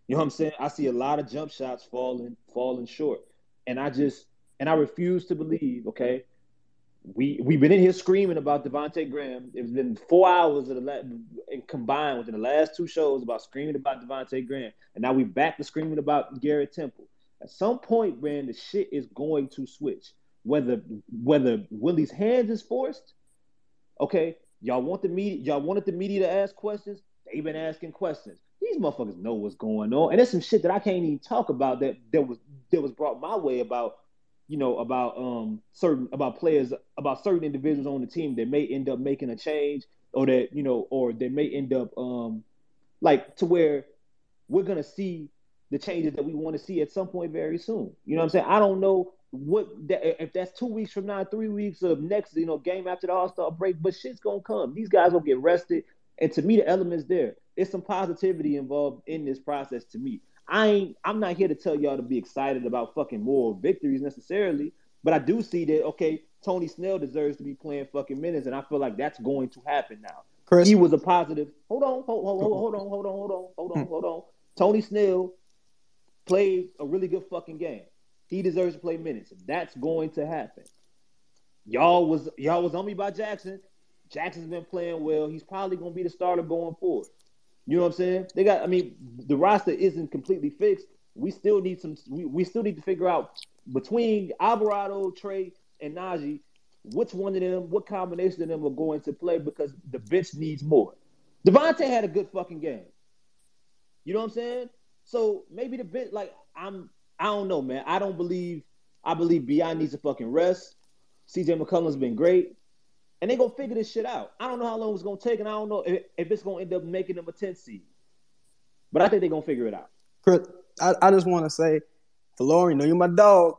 You know what I'm saying? I see a lot of jump shots falling falling short, and I just and I refuse to believe. Okay, we we've been in here screaming about Devonte' Graham. It's been four hours of the combined within the last two shows about screaming about Devonte' Graham, and now we're back to screaming about Garrett Temple. At some point, man, the shit is going to switch. Whether whether Willie's hands is forced, okay. Y'all want the media? Y'all wanted the media to ask questions. They've been asking questions. These motherfuckers know what's going on, and there's some shit that I can't even talk about that that was that was brought my way about you know about um certain about players about certain individuals on the team that may end up making a change or that you know or they may end up um like to where we're gonna see the changes that we want to see at some point very soon. You know what I'm saying? I don't know what that, if that's two weeks from now, three weeks of next, you know, game after the All Star break, but shit's gonna come. These guys will get rested, and to me, the elements there. It's some positivity involved in this process. To me, I ain't. I'm not here to tell y'all to be excited about fucking more victories necessarily, but I do see that okay, Tony Snell deserves to be playing fucking minutes, and I feel like that's going to happen now. Chris? He was a positive. Hold on, hold, hold, hold, hold on, hold on, hold on, hold on, hmm. hold on. Tony Snell played a really good fucking game. He deserves to play minutes. That's going to happen. Y'all was y'all was on me by Jaxson. Jaxson's been playing well. He's probably gonna be the starter going forward. You know what I'm saying? They got. I mean, the roster isn't completely fixed. We still need some. We, we still need to figure out between Alvarado, Trey, and Naji, which one of them, what combination of them are going to play because the bench needs more. Devonte' had a good fucking game. You know what I'm saying? So maybe the bench, like I'm, I don't know, man. I don't believe. I believe Bi needs a fucking rest. CJ McCollum's been great and they gonna figure this shit out. I don't know how long it's gonna take, and I don't know if, if it's gonna end up making them a 10 seed. But I think they're gonna figure it out. Chris, I, I just want to say, Valori, know you're my dog,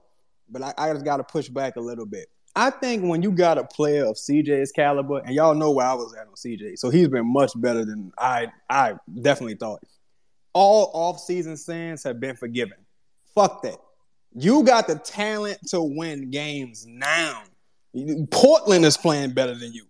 but I, I just got to push back a little bit. I think when you got a player of CJ's caliber, and y'all know where I was at on CJ, so he's been much better than I I definitely thought. All off-season sins have been forgiven. Fuck that. You got the talent to win games now. Portland is playing better than you.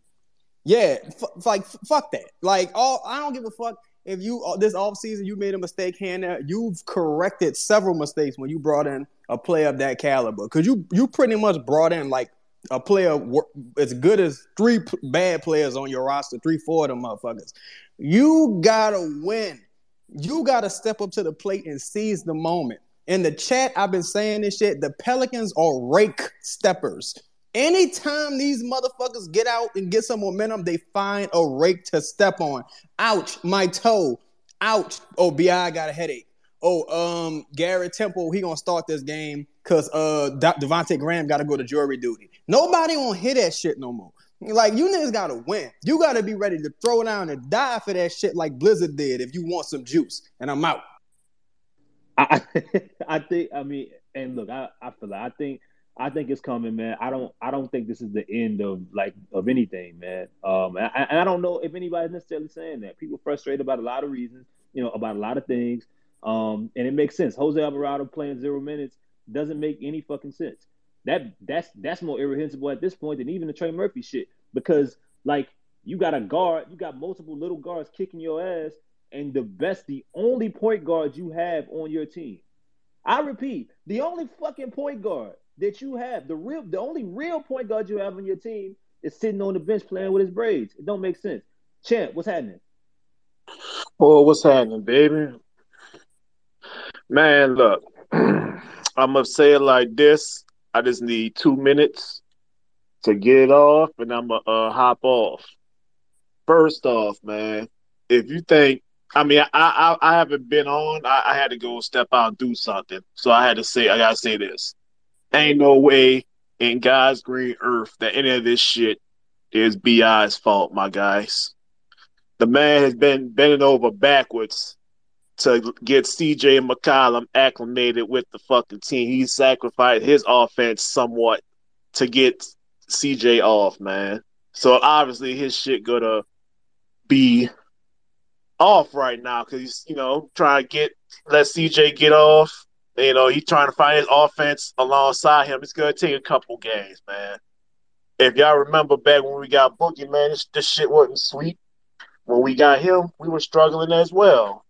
Yeah, f- like f- fuck that. Like all I don't give a fuck if you uh, this offseason you made a mistake there. You've corrected several mistakes when you brought in a player of that caliber because you you pretty much brought in like a player as good as three bad players on your roster, three four of them motherfuckers. You gotta win. You gotta step up to the plate and seize the moment. In the chat, I've been saying this shit. The Pelicans are rake steppers. Anytime these motherfuckers get out and get some momentum, they find a rake to step on. Ouch, my toe. Ouch. Oh, Bi got a headache. Oh, um, Garrett Temple, he gonna start this game because uh De- Devonte' Graham gotta go to jury duty. Nobody gonna hit that shit no more. Like you niggas gotta win. You gotta be ready to throw down and die for that shit like Blizzard did if you want some juice. And I'm out. I I think I mean, and look, I, I feel like I think I think it's coming, man. I don't I don't think this is the end of like of anything, man. Um, and I, I don't know if anybody's necessarily saying that. People frustrated about a lot of reasons, you know, about a lot of things. Um, and it makes sense. Jose Alvarado playing zero minutes doesn't make any fucking sense. That that's that's more irrehensible at this point than even the Trey Murphy shit because like you got a guard, you got multiple little guards kicking your ass, and the best, the only point guard you have on your team. I repeat, the only fucking point guard that you have. The real, the only real point guard you have on your team is sitting on the bench playing with his braids. It don't make sense. Champ, what's happening? Oh, what's happening, baby? Man, look, I'm gonna say it like this. I just need two minutes to get it off, and I'm gonna uh, hop off. First off, man, if you think, I mean, I I, I haven't been on. I, I had to go step out and do something, so I had to say, I gotta say this. Ain't no way in God's green earth that any of this shit is Bi's fault, my guys. The man has been bending over backwards to get CJ McCollum acclimated with the fucking team. He sacrificed his offense somewhat to get CJ off, man. So obviously his shit gonna be off right now because he's you know trying to get let CJ get off. You know he's trying to find his offense alongside him. It's gonna take a couple games, man. If y'all remember back when we got Boogie, man, this, this shit wasn't sweet. When we got him, we were struggling as well.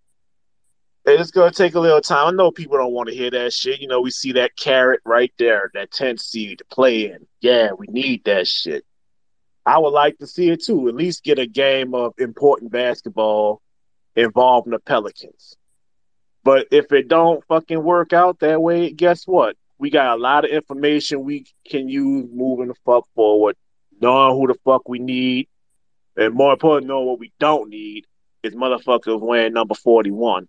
And it's gonna take a little time. I know people don't want to hear that shit. You know, we see that carrot right there, that 10 seed to play in. Yeah, we need that shit. I would like to see it too. At least get a game of important basketball involving the Pelicans. But if it don't fucking work out that way, guess what? We got a lot of information we can use moving the fuck forward, knowing who the fuck we need, and more important, knowing what we don't need is motherfuckers wearing number 41.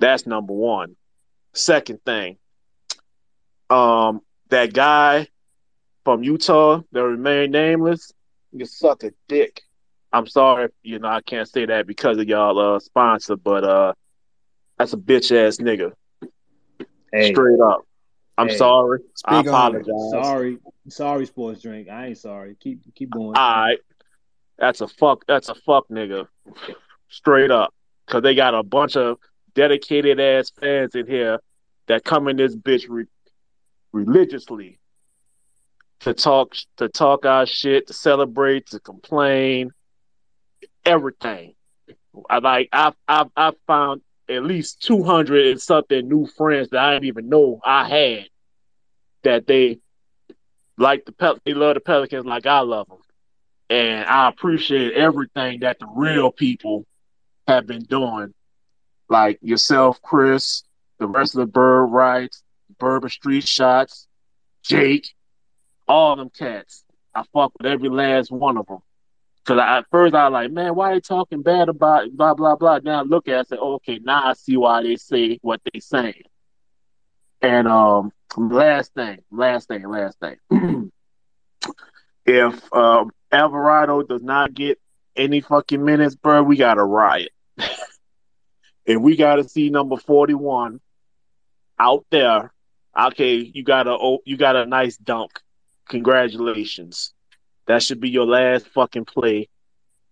That's number one. Second thing, um, that guy from Utah that remained nameless, you suck a dick. I'm sorry, you know I can't say that because of y'all uh, sponsor, but uh, that's a bitch ass nigga. Hey. Straight up. I'm Hey. sorry. I Speak on it. apologize. Sorry, sorry, sports drink. I ain't sorry. Keep keep going. All right. That's a fuck. That's a fuck nigga. Straight up. Because they got a bunch of dedicated ass fans in here that come in this bitch re- religiously to talk to talk our shit, to celebrate, to complain, everything. I like I've I've I've found at least two hundred and something new friends that I didn't even know I had that they like the Pel- they love the Pelicans like I love them, and I appreciate everything that the real people have been doing, like yourself, Chris, the rest of the Bird Writes, Bourbon Street Shots, Jake, all them cats. I fuck with every last one of them. Cause I, at first I was like, man, why are they talking bad about it? blah blah blah? Now I look at it and say, oh, okay, now I see why they say what they saying. And um, last thing, last thing, last thing. if um, Alvarado does not get any fucking minutes, bro, we got a riot. and we got to see number forty-one out there. Okay, you got a oh, you got a nice dunk. Congratulations. That should be your last fucking play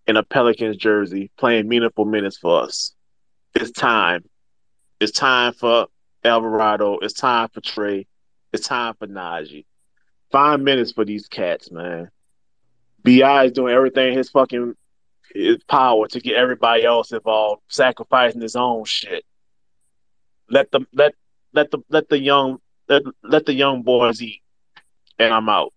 in a Pelicans jersey, playing meaningful minutes for us. It's time. It's time for Alvarado. It's time for Trey. It's time for Naji. Five minutes for these cats, man. Bi is doing everything his fucking his power to get everybody else involved, sacrificing his own shit. Let the let let the let the young let, let the young boys eat. And I'm out.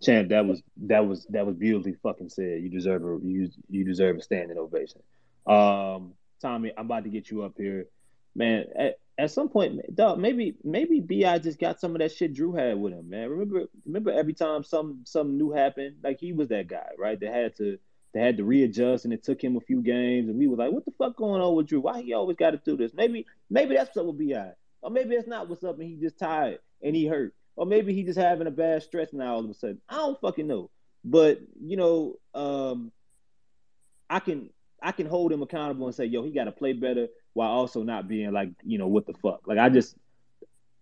Champ, that was that was that was beautifully fucking said. You deserve a you you deserve a standing ovation. Um, Tommy, I'm about to get you up here, man. At, at some point, dog, maybe maybe Bi just got some of that shit Drew had with him, man. Remember remember every time some something new happened, like he was that guy, right? That had to they had to readjust, and it took him a few games, and we were like, what the fuck going on with Drew? Why he always got to do this? Maybe maybe that's what's up with Bi, or maybe that's not what's up, and he just tired and he hurt. Or maybe he just having a bad stretch now all of a sudden. I don't fucking know. But you know, um, I can I can hold him accountable and say, yo, he got to play better while also not being like, you know, what the fuck. Like I just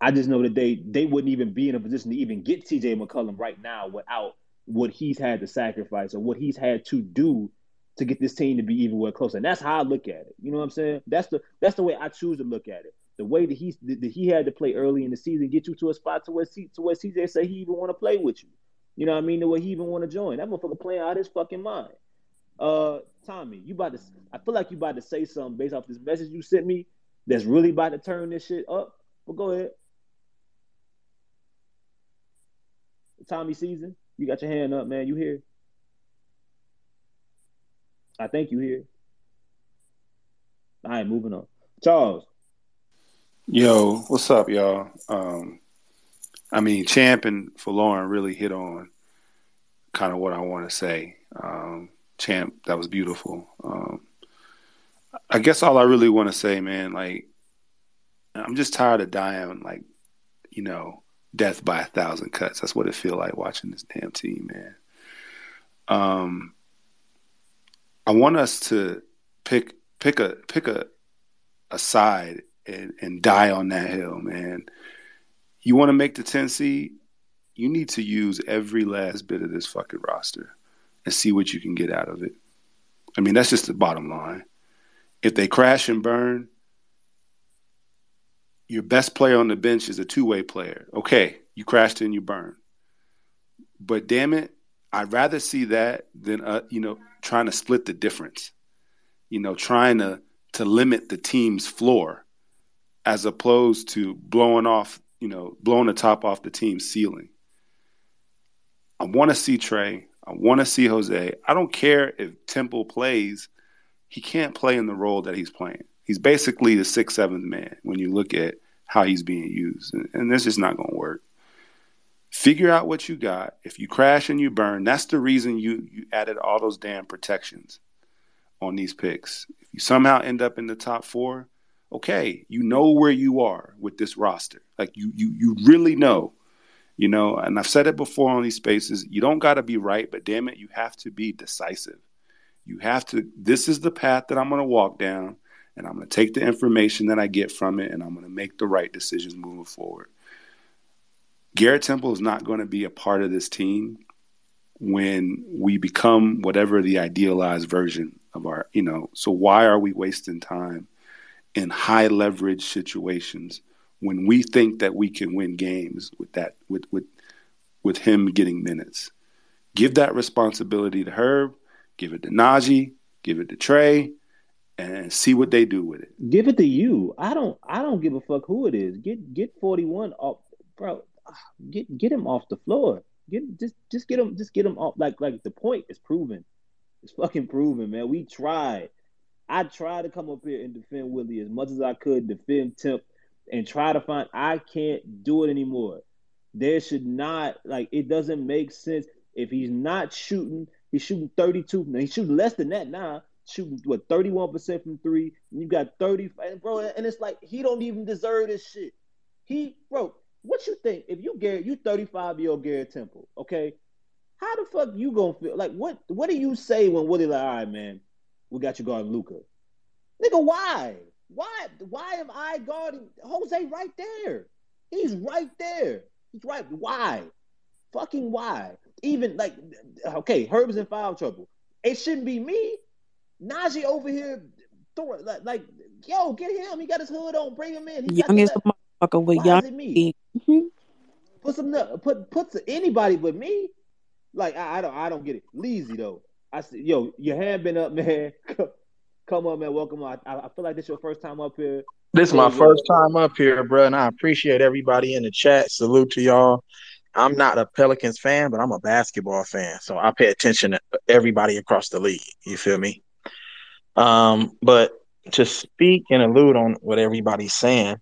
I just know that they they wouldn't even be in a position to even get CJ McCollum right now without what he's had to sacrifice or what he's had to do to get this team to be even where closer. And that's how I look at it. You know what I'm saying? That's the that's the way I choose to look at it. The way that he that he had to play early in the season, get you to a spot to where C, to where CJ say he even want to play with you. You know what I mean? The way he even want to join. That motherfucker playing out his fucking mind. Uh, Tommy, you about to? I feel like you about to say something based off this message you sent me that's really about to turn this shit up. But go ahead. Tommy season. You got your hand up, man. You here? I think you here. All right, moving on. Charles. Yo, what's up, y'all? Um, I mean, Champ and for Lauren really hit on kind of what I want to say. Um, Champ, that was beautiful. Um, I guess all I really want to say, man, like, I'm just tired of dying, like, you know, death by a thousand cuts. That's what it feel like watching this damn team, man. Um, I want us to pick pick a pick a a side and, and die on that hill, man. You want to make the 10 seed, you need to use every last bit of this fucking roster and see what you can get out of it. I mean, that's just the bottom line. If they crash and burn, your best player on the bench is a two way player. Okay, you crashed and you burn. But damn it, I'd rather see that than uh, you know trying to split the difference. You know, trying to to limit the team's floor as opposed to blowing off, you know, blowing the top off the team's ceiling. I want to see Trey. I want to see Jose. I don't care if Temple plays. He can't play in the role that he's playing. He's basically the sixth, seventh man when you look at how he's being used. And, and this is not going to work. Figure out what you got. If you crash and you burn, that's the reason you, you added all those damn protections on these picks. If you somehow end up in the top four, okay, you know where you are with this roster. Like you you you really know. You know, and I've said it before on these spaces, you don't got to be right, but damn it, you have to be decisive. You have to this is the path that I'm going to walk down and I'm going to take the information that I get from it and I'm going to make the right decisions moving forward. Garrett Temple is not going to be a part of this team when we become whatever the idealized version of our, you know, so why are we wasting time in high leverage situations when we think that we can win games with that with with with him getting minutes. Give that responsibility to Herb, give it to Naji, give it to Trey, and see what they do with it. Give it to you. I don't I don't give a fuck who it is. Get get 41 off bro. Get get him off the floor. Get just just get him just get him off like like the point is proven. It's fucking proven, man. We tried. I tried to come up here and defend Willie as much as I could, defend Temp, and try to find. I can't do it anymore. There should not like it doesn't make sense if he's not shooting. He's shooting 32. Now he's shooting less than that now. Shooting what 31% from three. You got 30, bro, and it's like he don't even deserve this shit. He, bro, what you think? If you Garrett, you 35 year old Garrett Temple, okay? How the fuck you gonna feel? Like what? What do you say when Willie like, all right, man? We got you guarding Luka. Nigga, why? Why? Why am I guarding Jose right there? He's right there. He's right. Why? Fucking why? Even like, okay, Herb's in foul trouble. It shouldn't be me. Naji over here, throw, like, like, yo, get him. He got his hood on. Bring him in. He young as a motherfucker with why young. Is it me? Mm-hmm. Put some put put to anybody but me. Like I, I don't I don't get it. Lazy though. I said, yo, your hand been up, man. Come on, man. Welcome. I, I feel like this is your first time up here. This is my first time up here, bro, and I appreciate everybody in the chat. Salute to y'all. I'm not a Pelicans fan, but I'm a basketball fan, so I pay attention to everybody across the league. You feel me? Um, but to speak and allude on what everybody's saying,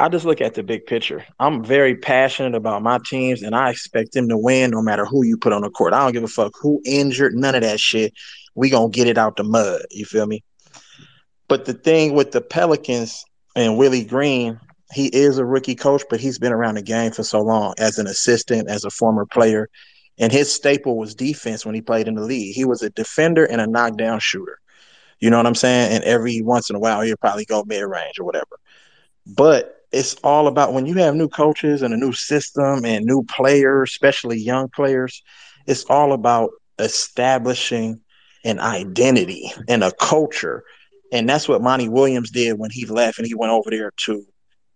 I just look at the big picture. I'm very passionate about my teams, and I expect them to win no matter who you put on the court. I don't give a fuck who injured, none of that shit. We gonna get it out the mud. You feel me? But the thing with the Pelicans and Willie Green, he is a rookie coach, but he's been around the game for so long as an assistant, as a former player, and his staple was defense when he played in the league. He was a defender and a knockdown shooter. You know what I'm saying? And every once in a while, he'll probably go mid range or whatever. But it's all about when you have new coaches and a new system and new players, especially young players, it's all about establishing an identity and a culture. And that's what Monty Williams did when he left and he went over there to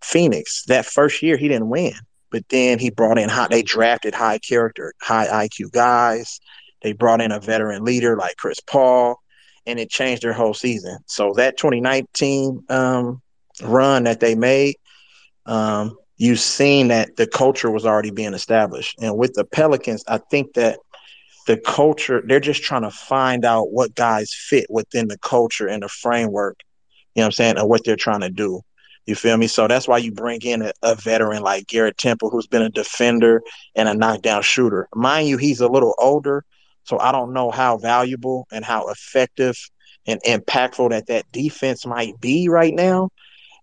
Phoenix. That first year he didn't win, but then he brought in high, they drafted high character, high IQ guys. They brought in a veteran leader like Chris Paul, and it changed their whole season. So that 2019 um, run that they made, um, you've seen that the culture was already being established. And with the Pelicans, I think that the culture, they're just trying to find out what guys fit within the culture and the framework, you know what I'm saying, and what they're trying to do. You feel me? So that's why you bring in a, a, veteran like Garrett Temple, who's been a defender and a knockdown shooter. Mind you, he's a little older, so I don't know how valuable and how effective and impactful that that defense might be right now.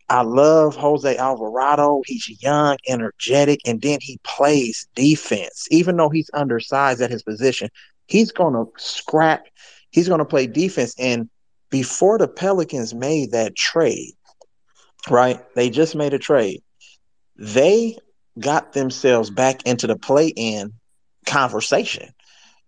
I love Jose Alvarado. He's young, energetic, and then he plays defense. Even though he's undersized at his position, he's going to scrap. He's going to play defense. And before the Pelicans made that trade, right? They just made a trade. They got themselves back into the play in conversation.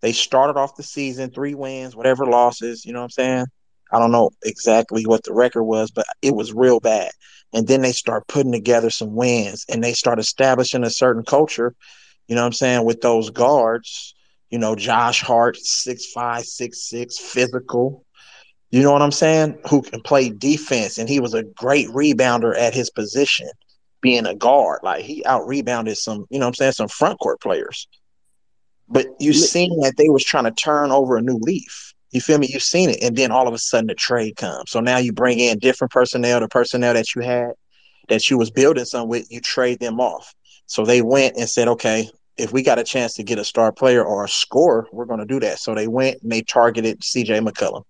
They started off the season three wins, whatever losses, you know what I'm saying? I don't know exactly what the record was, but it was real bad. And then they start putting together some wins and they start establishing a certain culture, you know what I'm saying, with those guards, you know, Josh Hart, six five, six six, physical, you know what I'm saying? Who can play defense. And he was a great rebounder at his position, being a guard. Like he out rebounded some, you know what I'm saying, some front court players. But you seen that they was trying to turn over a new leaf. You feel me? You've seen it. And then all of a sudden the trade comes. So now you bring in different personnel, the personnel that you had, that you was building some with, you trade them off. So they went and said, okay, if we got a chance to get a star player or a score, we're going to do that. So they went and they targeted CJ McCollum.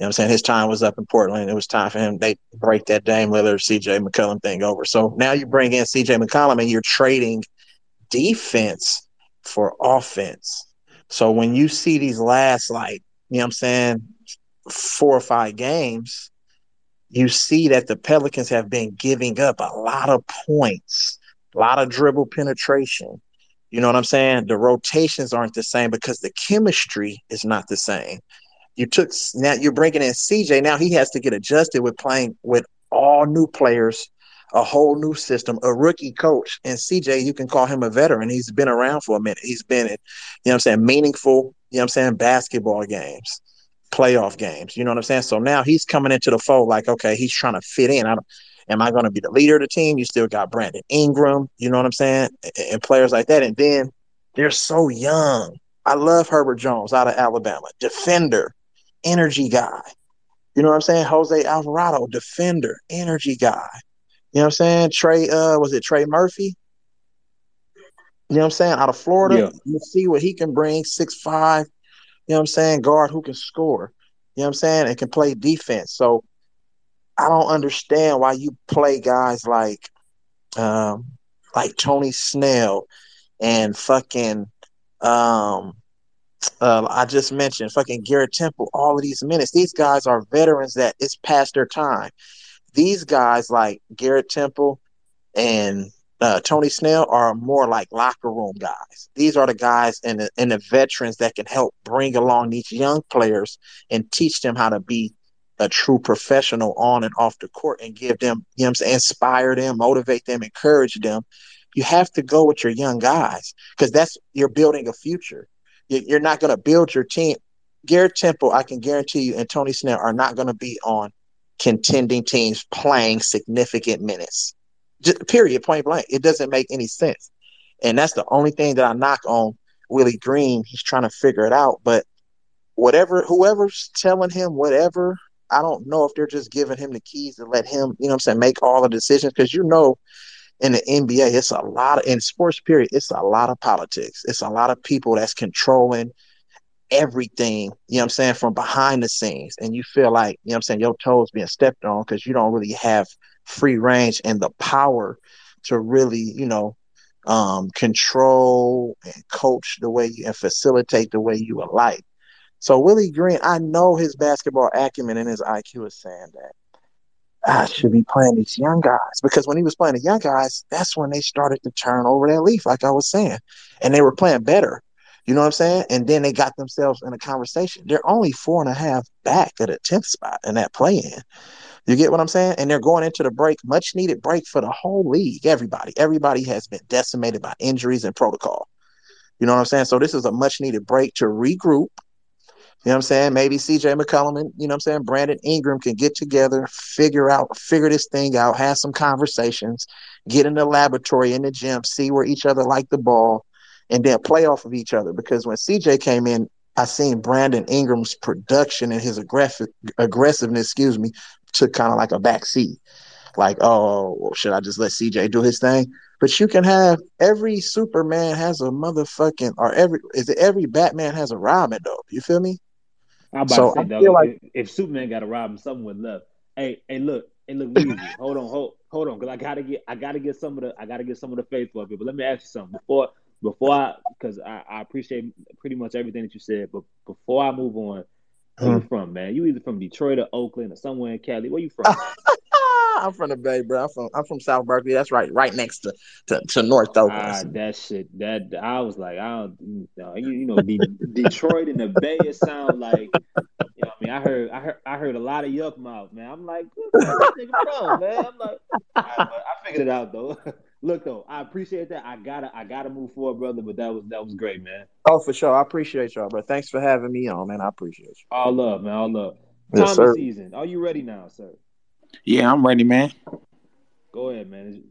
You know what I'm saying? His time was up in Portland. It was time for him. They break that Dame Lillard, CJ McCollum thing over. So now you bring in CJ McCollum and you're trading defense for offense. So when you see these last, like, you know what I'm saying, four or five games, you see that the Pelicans have been giving up a lot of points, a lot of dribble penetration. You know what I'm saying? The rotations aren't the same because the chemistry is not the same. You took now you're bringing in CJ. Now he has to get adjusted with playing with all new players, a whole new system, a rookie coach. And CJ, you can call him a veteran. He's been around for a minute. He's been in, you know I'm saying, meaningful, you know I'm saying, basketball games, playoff games. You know what I'm saying? So now he's coming into the fold like, okay, he's trying to fit in. I don't am I going to be the leader of the team? You still got Brandon Ingram, you know what I'm saying? And, and players like that. And then they're so young. I love Herbert Jones out of Alabama, defender energy guy. You know what I'm saying? Jose Alvarado, defender, energy guy. You know what I'm saying? Trey, uh, was it Trey Murphy? You know what I'm saying? Out of Florida, yeah. you see what he can bring, six five. You know what I'm saying? Guard who can score. You know what I'm saying? And can play defense. So I don't understand why you play guys like um like Tony Snell and fucking um uh, I just mentioned fucking Garrett Temple, all of these minutes. These guys are veterans that it's past their time. These guys like Garrett Temple and uh, Tony Snell are more like locker room guys. These are the guys and the, and the veterans that can help bring along these young players and teach them how to be a true professional on and off the court and give them, you know inspire them, motivate them, encourage them. You have to go with your young guys because that's you're building a future. You're not going to build your team. Garrett Temple, I can guarantee you, and Tony Snell are not going to be on contending teams playing significant minutes. Just, period, point blank. It doesn't make any sense. And that's the only thing that I knock on Willie Green. He's trying to figure it out. But whatever, whoever's telling him whatever, I don't know if they're just giving him the keys to let him, you know I'm saying, make all the decisions. Because you know, in the NBA, it's a lot of in sports period, it's a lot of politics. It's a lot of people that's controlling everything, you know I'm saying, from behind the scenes. And you feel like, you know I'm saying, your toes being stepped on because you don't really have free range and the power to really, you know, um, control and coach the way you and facilitate the way you would like. So Willie Green, I know his basketball acumen and his IQ is saying that I should be playing these young guys because when he was playing the young guys, that's when they started to turn over that leaf, like I was saying, and they were playing better. You know what I'm saying? And then they got themselves in a conversation. They're only four and a half back at a tenth spot in that play in. You get what I'm saying? And they're going into the break, much needed break for the whole league. Everybody, everybody has been decimated by injuries and protocol. You know what I'm saying? So this is a much needed break to regroup, You know what I'm saying? Maybe CJ McCollum and you know what I'm saying, Brandon Ingram can get together, figure out, figure this thing out, have some conversations, get in the laboratory in the gym, see where each other like the ball, and then play off of each other. Because when CJ came in, I seen Brandon Ingram's production and his aggressive aggressiveness, excuse me, took kind of like a back seat. Like, oh, should I just let CJ do his thing? But you can have every Superman has a motherfucking or every is it every Batman has a Robin though. You feel me? I'm about So to I say, feel though, like- if, if Superman got a Robin, someone left. Hey, hey, look, hey, look, hold on, hold, hold on, because I gotta get, I gotta get some of the, I gotta get some of the faith for people. But let me ask you something before, before I, because I, I appreciate pretty much everything that you said. But before I move on, where you Hmm. from, man? You either from Detroit or Oakland or somewhere in Cali. Where you from? I'm from the Bay, bro. I'm from I'm from South Berkeley. That's right, right next to to, to North Ah, Oakland. that shit. That I was like, I don't, you, you know, De- Detroit and the Bay. It sound like, you know, what I mean, I heard, I heard, I heard a lot of yuck mouth, man. I'm like, where's this nigga from, man? I'm like, I figured it out though. Look though, I appreciate that. I gotta, I gotta move forward, brother. But that was, that was great, man. Oh, for sure. I appreciate y'all, bro. Thanks for having me on, man. I appreciate you. All love, man. All love. Yes, Tommy sir. season. Are you ready now, sir? Yeah, I'm ready, man. Go ahead, man.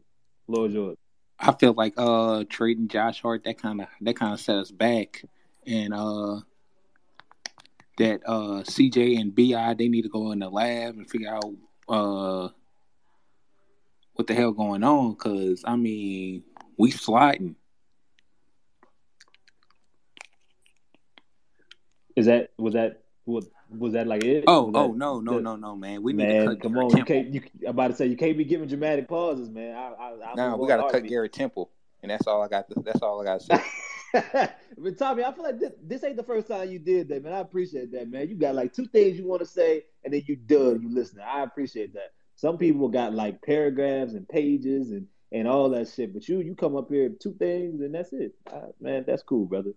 Floor is yours. I feel like uh trading Josh Hart that kind of that kind of set us back, and uh that uh CJ and Bi they need to go in the lab and figure out uh what the hell going on. Cause I mean we sliding. Is that was that was was that like it? Oh Was oh no no the- no no man we need man, to cut come on. You can't. You, I'm about to say you can't be giving dramatic pauses, man. I, I, I Nah, we gotta cut Gary Temple, and that's all I got. To, that's all I got to say. but Tommy, I feel like this, this ain't the first time you did that, man. I appreciate that, man. You got like two things you want to say, and then you done. You listening. I appreciate that. Some people got like paragraphs and pages and and all that shit, but you you come up here two things and that's it. Uh, man, that's cool, brother.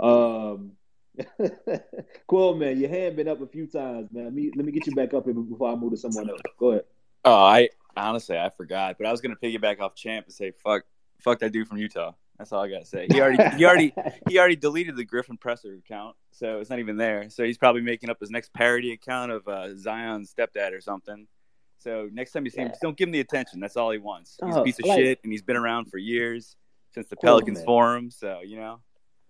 Um, cool, man. Your hand been up a few times, man. Let me let me get you back up here before I move to someone else. Go ahead. Oh, I honestly I forgot, but I was gonna piggyback off Champ and say fuck, fuck that dude from Utah. That's all I gotta say. He already, he already, he already deleted the Griffin Presser account, so it's not even there. So he's probably making up his next parody account of uh, Zion's stepdad or something. So next time you see him, just don't give him the attention. That's all he wants. He's a Oh, piece of like- shit, and he's been around for years since the Pelicans man. forum. So you know,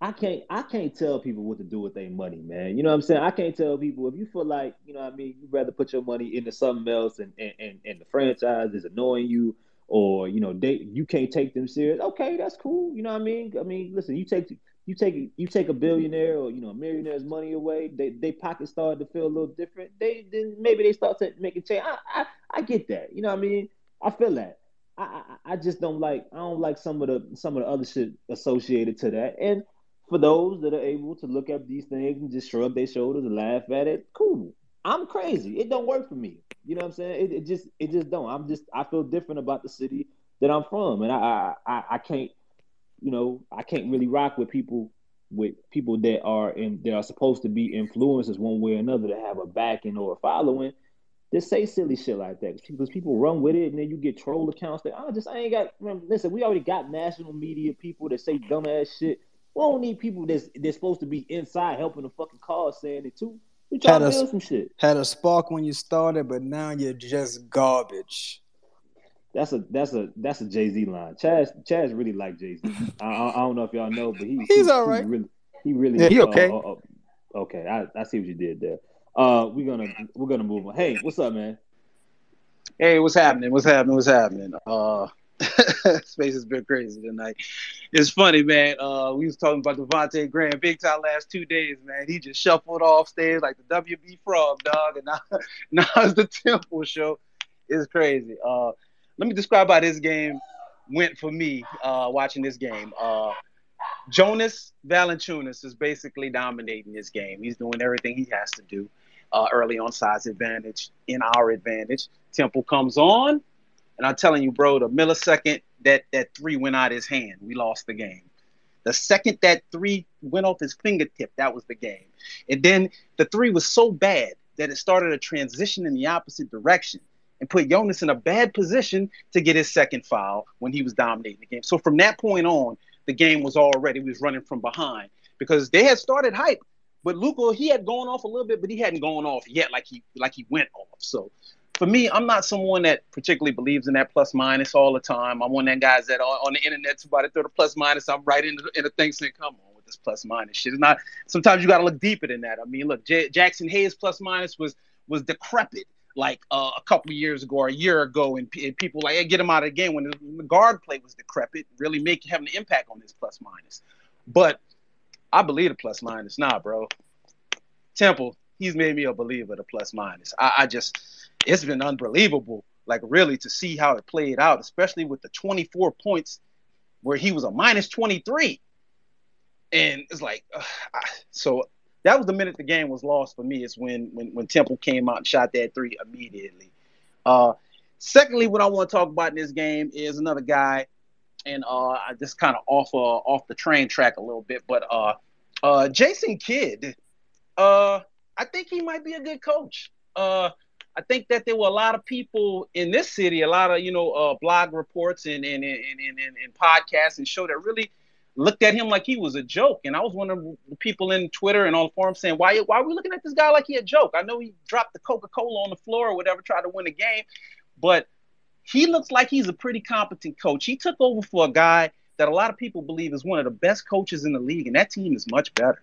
I can't I can't tell people what to do with their money, man. You know what I'm saying? I can't tell people if you feel like, you know what I mean, you'd rather put your money into something else and and, and, and the franchise is annoying you or you know, they you can't take them serious. Okay, that's cool. You know what I mean? I mean, listen, you take you take you take a billionaire or you know a millionaire's money away, they they pockets start to feel a little different. They then maybe they start to make a change. I, I I get that. You know what I mean? I feel that. I, I I just don't like I don't like some of the some of the other shit associated to that. And for those that are able to look at these things and just shrug their shoulders and laugh at it, cool. I'm crazy. It don't work for me. You know what I'm saying? It, it just it just don't. I'm just I feel different about the city that I'm from, and I I I, I can't you know I can't really rock with people with people that are in that are supposed to be influencers one way or another to have a backing or a following. Just say silly shit like that because people run with it, and then you get troll accounts that I just I ain't got. Man, listen, we already got national media people that say dumbass shit. We don't need people that's that's supposed to be inside helping the fucking cause saying it too. We trying Had to a, build some shit. had a spark when you started, but now you're just garbage. That's a that's a that's a Jay Z line. Chaz Chaz really like Jay Z. I, I, I don't know if y'all know, but he He's he, all he really he really Yeah, he uh, okay. uh, uh, okay, I, I see what you did there. Uh, we're gonna we're gonna move on. Hey, what's up, man? Hey, what's happening? What's happening? What's happening? Uh, space has been crazy tonight. It's funny, man. Uh, we was talking about Devonte' Graham big time last two days, man. He just shuffled off stage like the WB Frog, dog, and now, now it's the Temple show. It's crazy. Uh, let me describe how this game went for me. Uh, watching this game. Uh, Jonas Valanciunas is basically dominating this game. He's doing everything he has to do uh, early on size advantage in our advantage. Temple comes on, and I'm telling you, bro, the millisecond that that three went out of his hand, we lost the game. The second that three went off his fingertip, that was the game. And then the three was so bad that it started a transition in the opposite direction and put Jonas in a bad position to get his second foul when he was dominating the game. So from that point on, the game was already was running from behind because they had started hype. But Luka, he had gone off a little bit, but he hadn't gone off yet like he like he went off. So for me, I'm not someone that particularly believes in that plus minus all the time. I'm one of them guys that on, the internet somebody throw the plus minus. I'm right into in the thing saying, "Come on with this plus minus shit." It's not. Sometimes you got to look deeper than that. I mean, look, J- Jaxson Hayes plus minus was was decrepit like uh, a couple years ago or a year ago, and, p- and people like hey, get him out of the game when the, when the guard play was decrepit, really make having an impact on this plus minus. But I believe the plus minus, nah, bro. Temple, he's made me a believer the plus minus. I, I just, it's been unbelievable, like really to see how it played out, especially with the 24 points where he was a minus 23. And it's like, uh, I, so that was the minute the game was lost for me. Is when when when Temple came out and shot that three immediately. Uh, secondly, what I want to talk about in this game is another guy, and uh, I just kind of off uh, off the train track a little bit, but uh, uh, Jason Kidd, uh, I think he might be a good coach. Uh, I think that there were a lot of people in this city, a lot of you know uh, blog reports and and, and, and, and, and podcasts and show that really looked at him like he was a joke. And I was one of the people in Twitter and on the forum saying, why, why are we looking at this guy like he a joke? I know he dropped the Coca-Cola on the floor or whatever, tried to win a game, but he looks like he's a pretty competent coach. He took over for a guy that a lot of people believe is one of the best coaches in the league, and that team is much better.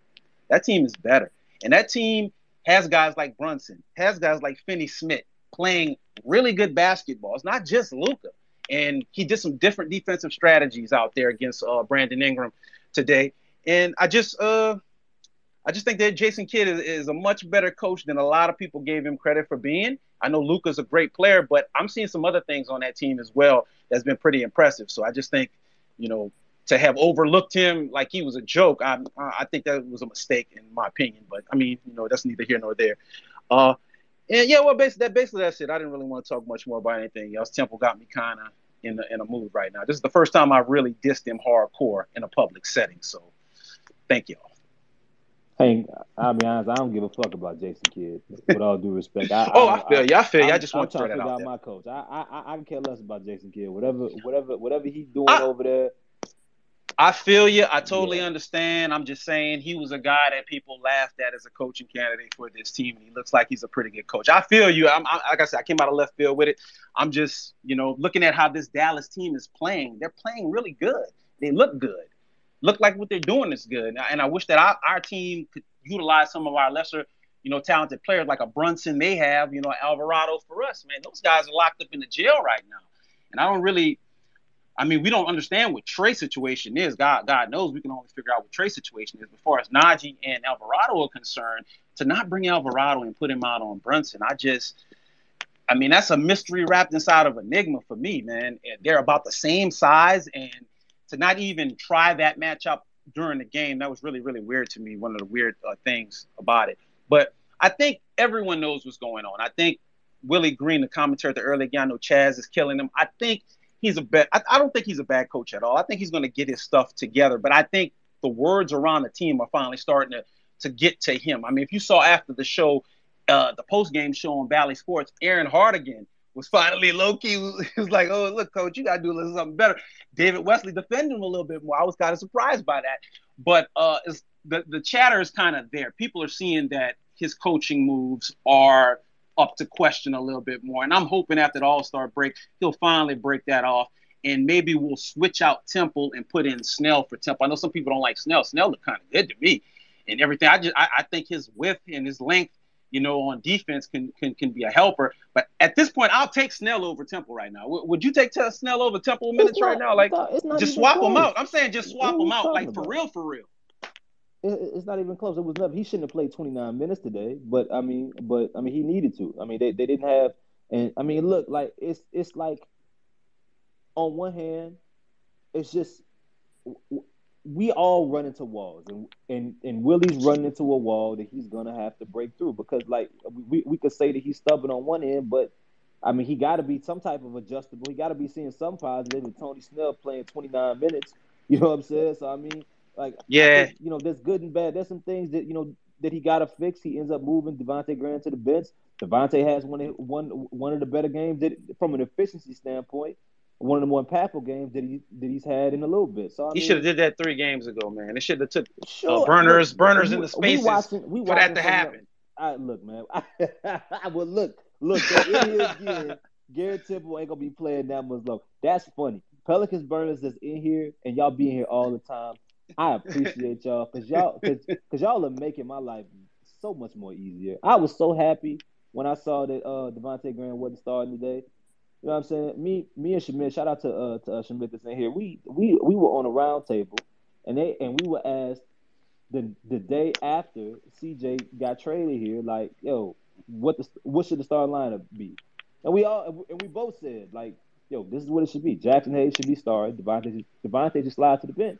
That team is better. And that team has guys like Brunson, has guys like Finney Smith playing really good basketball. It's not just Luka and he did some different defensive strategies out there against uh, Brandon Ingram today. And I just, uh, I just think that Jason Kidd is, is, a much better coach than a lot of people gave him credit for being. I know Luka's a great player, but I'm seeing some other things on that team as well that's been pretty impressive. So I just think, you know, to have overlooked him like he was a joke, I, I think that was a mistake in my opinion. But I mean, you know, that's neither here nor there. Uh, and yeah, well, basically, that basically that's it. I didn't really want to talk much more about anything else. Temple got me kind of in a, in a mood right now. This is the first time I really dissed him hardcore in a public setting. So, thank y'all. Hey, I'll be honest. I don't give a fuck about Jason Kidd. With all due respect. I, oh, I, I feel you. I feel you. I just want to throw that out, out there. my coach. I, I I care less about Jason Kidd. Whatever whatever whatever he's doing over there. I feel you. I totally yeah. understand. I'm just saying he was a guy that people laughed at as a coaching candidate for this team, and he looks like he's a pretty good coach. I feel you. I'm, I, like I said, I came out of left field with it. I'm just, you know, looking at how this Dallas team is playing. They're playing really good. They look good. Look like what they're doing is good. And I wish that our, our team could utilize some of our lesser, you know, talented players like a Brunson they have, you know, Alvarado for us, man. Those guys are locked up in the jail right now. And I don't really – I mean, we don't understand what Trey situation is. God, God knows we can only figure out what Trey situation is. As far as Naji and Alvarado are concerned, to not bring Alvarado and put him out on Brunson, I just, I mean, that's a mystery wrapped inside of enigma for me, man. They're about the same size, and to not even try that matchup during the game, that was really, really weird to me. One of the weird uh, things about it. But I think everyone knows what's going on. I think Willie Green, the commentator at the early game, I know Chaz is killing him. I think he's a bad. I, I don't think he's a bad coach at all. I think he's going to get his stuff together. But I think the words around the team are finally starting to to get to him. I mean, if you saw after the show, uh, the post game show on Bally Sports, Erin Hartigan was finally low key. He was like, "Oh, look, coach, you got to do a little something better." David Wesley defended him a little bit more. I was kind of surprised by that, but uh, the the chatter is kind of there. People are seeing that his coaching moves are up to question a little bit more. And I'm hoping after the All Star break, he'll finally break that off. And maybe we'll switch out Temple and put in Snell for Temple. I know some people don't like Snell. Snell look kind of good to me, and everything. I just I, I think his width and his length, you know, on defense can can can be a helper. But at this point, I'll take Snell over Temple right now. W- would you take Snell over Temple minutes not, right now? Like, just swap them out. I'm saying just swap them out, like for real, for real it's not even close. It was never. He shouldn't have played 29 minutes today. But I mean, but I mean, he needed to. I mean, they, they didn't have. And I mean, look, like it's it's like on one hand, it's just we all run into walls, and and and Willie's running into a wall that he's gonna have to break through because, like, we we could say that he's stubborn on one end, but I mean, he got to be some type of adjustable. He got to be seeing some positive. With Tony Snell playing 29 minutes, you know what I'm saying? So I mean, like, yeah, think, you know, there's good and bad. There's some things that you know that he got to fix. He ends up moving Devonte' Graham to the bench. Devonte' has one of one one of the better games that, from an efficiency standpoint. one of the more impactful games that he that he's had in a little bit. So I He should have did that three games ago, man. It should have took uh, burners, look, burners we- in the we spaces watching- we for that to happen. I look, man. I well, look, look. they're in here again. Garrett Temple ain't gonna be playing that much long. That's funny. Pelicans burners that's in here, and y'all being here all the time. I appreciate y'all because y'all because y'all are making my life so much more easier. I was so happy when I saw that uh Devonte' Graham wasn't starting today. You know what I'm saying? Me, me and Schmidt. Shout out to uh to uh, Schmidt that's in here. We we we were on a round table, and they and we were asked the the day after CJ got traded here, like, yo, what the what should the starting lineup be? And we all and we both said, like, yo, this is what it should be. Jaxson Hayes should be starting. Devonte' Devonte' just slide to the bench.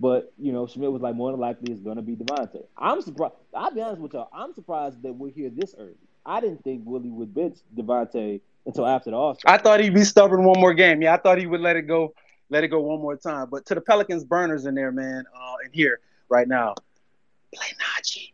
But you know, Schmidt was like, more than likely it's gonna be Devonte'. I'm surprised. I'll be honest with y'all. I'm surprised that we're here this early. I didn't think Willie would bench Devonte' until after the All I thought he'd be stubborn one more game. Yeah, I thought he would let it go, let it go one more time. But to the Pelicans burners in there, man, uh, in here right now, play Naji,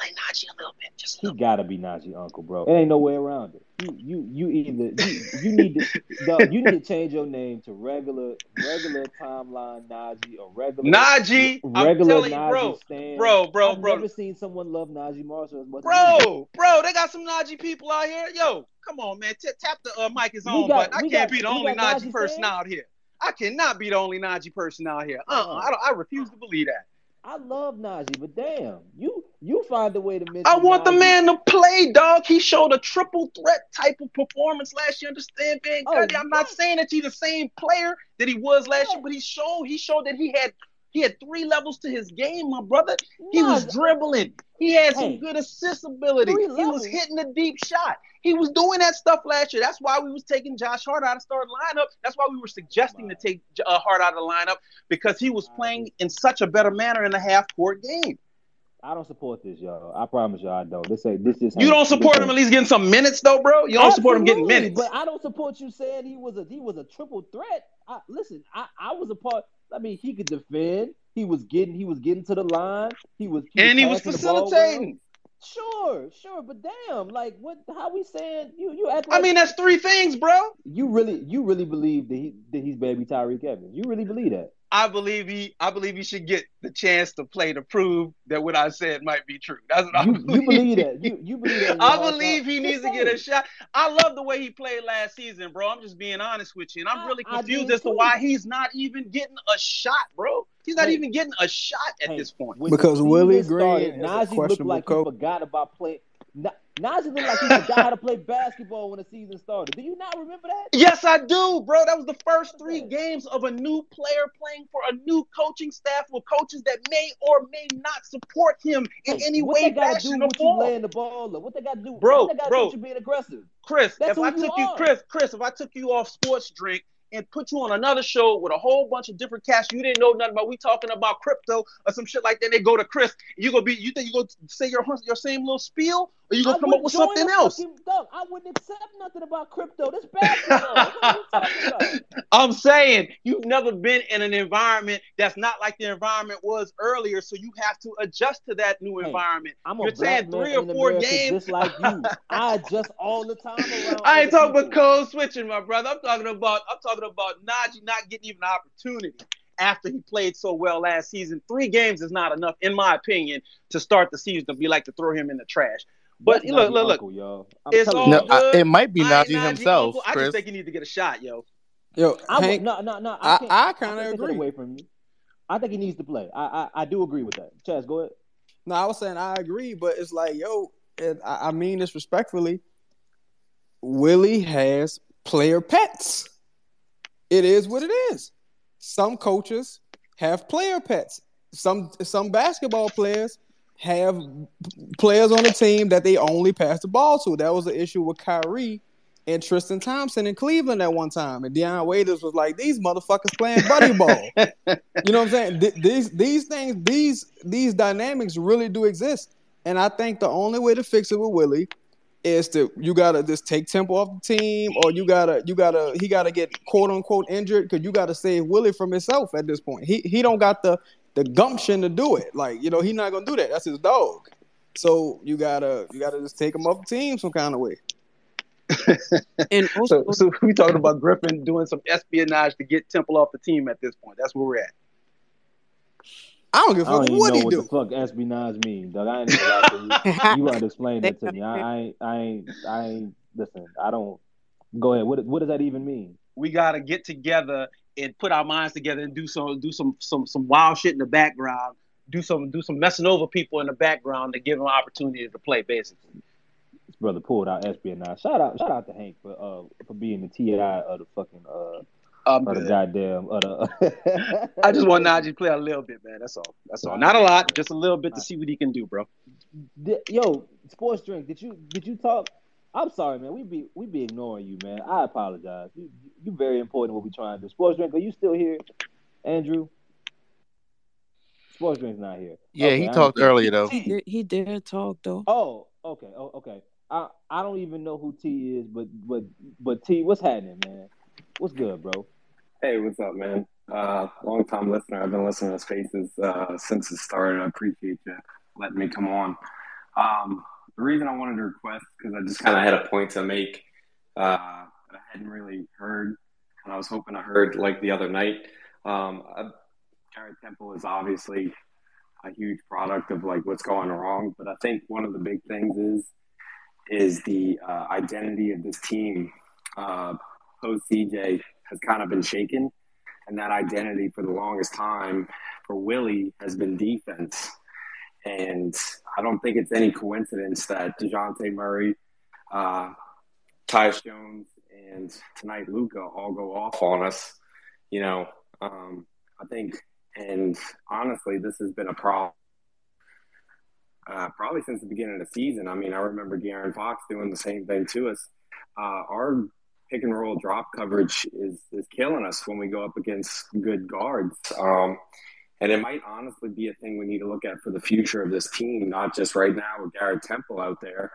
play Naji a little bit, just He gotta be Naji uncle, bro. It ain't no way around it. You you you either you, you need to dog, you need to change your name to regular regular timeline Naji or regular Naji, I'm regular telling you, Naji bro, Stan. bro, bro, I've bro. never seen someone love Naji Marshall as much. as. Bro, bro, they got some Naji people out here. Yo, come on, man. T- tap the uh, mic is on, got- but I can't got- be the only Naji Naji person out here. I cannot be the only Naji person out here. Uh-uh. I, don't, I refuse to believe that. I love Naji, but damn, you you find a way to miss. I want the man to play, dog. He showed a triple threat type of performance last year. Understand, man? Oh, I'm not saying that he's the same player that he was last year, but he showed he showed that he had he had three levels to his game, my brother. He was dribbling. He had some Hey, good assist ability. He was hitting a deep shot. He was doing that stuff last year. That's why we was taking Josh Hart out of starting lineup. That's why we were suggesting to take uh, Hart out of the lineup because he was playing in such a better manner in the half court game. I don't support this, y'all. I promise y'all, I don't. This ain't this just. You don't support him at least getting some minutes though, bro. You don't support him getting Absolutely, minutes. But I don't support you saying he was a he was a triple threat. I, listen, I, I was a part. I mean, he could defend. He was getting he was getting to the line. He was and he was passing ball facilitating. Sure, sure, but damn, like what? How we saying you you act Like, I mean, that's three things, bro. you really you really believe that he that he's baby Tyreke Evans. You really believe that? I believe he I believe he should get the chance to play to prove that what I said might be true. That's what I You believe. you believe that? You you believe that? I believe Tom? he needs Just to get a shot. I love the way he played last season, bro. I'm just being honest with you. And I'm really confused as to why he's not even getting a shot, bro. He's not Hey. even getting a shot at Hey, this point. Because Willie season Green started, a Naji looked like coach. he forgot about playing. Na- Naji looked like he forgot how to play basketball when the season started. Do you not remember that? Yes, I do, bro. That was the first three games of a new player playing for a new coaching staff with coaches that may or may not support him in Hey, any what way, they got to do with you laying the ball up? What they got to do, Bro, What they bro. do with you being aggressive? Chris, That's if I you took you. Chris, Chris, if I took you off sports drink and put you on another show with a whole bunch of different cats you didn't know nothing about, we talking about crypto or some shit like that, they go to Chris, you gonna be, you think you gonna say your your same little spiel, or you gonna I come up with something else? I wouldn't accept nothing about crypto. This bad. what are you talking about? I'm saying you've never been in an environment that's not like the environment was earlier, so you have to adjust to that new Hey, environment. I'm a You're saying three or four America games. just like you. I adjust all the time around. I ain't talking about code switching, my brother. I'm talking about I'm talking about Naji not getting even an opportunity after he played so well last season. Three games is not enough, in my opinion, to start the season to be like to throw him in the trash. But That's look, look, look. uncle, y'all. I'm It's all you. No, I, good. it might be I Naji Naji himself, uncle. I Chris. just think he needs to get a shot, yo. Yo, I would, Hank, no, no, no. I, I, can't, I I kind of can't take agree. away from you. I think he needs to play. I, I, I do agree with that. Chaz, go ahead. No, I was saying I agree, but it's like, yo, and I, I mean this respectfully. Willie has player pets. It is what it is. Some coaches have player pets. Some some basketball players have players on the team that they only pass the ball to. That was the issue with Kyrie and Tristan Thompson in Cleveland at one time. And Dion Waiters was like, "These motherfuckers playing buddy ball." you know what I'm saying? Th- these these things, these these dynamics really do exist. And I think the only way to fix it with Willie is to you gotta just take tempo off the team, or you gotta you gotta he gotta get quote unquote injured because you gotta save Willie from himself at this point. He he don't got the the gumption to do it. Like you know he's not gonna do that. That's his dog. So you gotta you gotta just take him off the team some kind of way. and so, so we talking about Griffin doing some espionage to get Temple off the team at this point. That's where we're at. I don't give a I don't fuck even what know he what do. the fuck espionage mean, dog. I ain't to you. You gotta explain that to me. I, I ain't, I ain't, I ain't. Listen, I don't. Go ahead. What, what does that even mean? We gotta get together and put our minds together and do some do some some some wild shit in the background. Do some do some messing over people in the background to give them an opportunity to play, basically. This brother pulled out espionage. Shout out, shout out to Hank for uh for being the TI of the fucking uh I'm of the goddamn the. I just want Naji to play a little bit, man. That's all. That's all. Not a lot, just a little bit to see what he can do, bro. Yo, sports drink. Did you did you talk? I'm sorry, man. We be we be ignoring you, man. I apologize. You you very important what we trying to do. Sports drink. Are you still here, Andrew? Sports drink's not here. Yeah, Okay, he I talked understand. earlier though. He did, he did talk though. Oh, okay. Oh, okay. I I don't even know who T is, but but but T, what's happening, man? What's good, bro? Hey, what's up, man? Uh, long time listener. I've been listening to Spaces uh, since it started. I appreciate you letting me come on. Um, the reason I wanted to request because I just kind of had a point to make uh, that I hadn't really heard, and I was hoping I heard like the other night. Um, uh, Garrett Temple is obviously a huge product of like what's going wrong, but I think one of the big things is is the uh, identity of this team. Uh, post CJ has kind of been shaken, and that identity for the longest time for Willie has been defense. And I don't think it's any coincidence that Dejounte Murray, uh, Tyus Jones, and tonight Luka all go off on us. You know, um, I think, and honestly, this has been a problem uh, probably since the beginning of the season. I mean, I remember De'Aaron Fox doing the same thing to us. Uh, our pick and roll drop coverage is is killing us when we go up against good guards. Um, and it might honestly be a thing we need to look at for the future of this team, not just right now with Garrett Temple out there,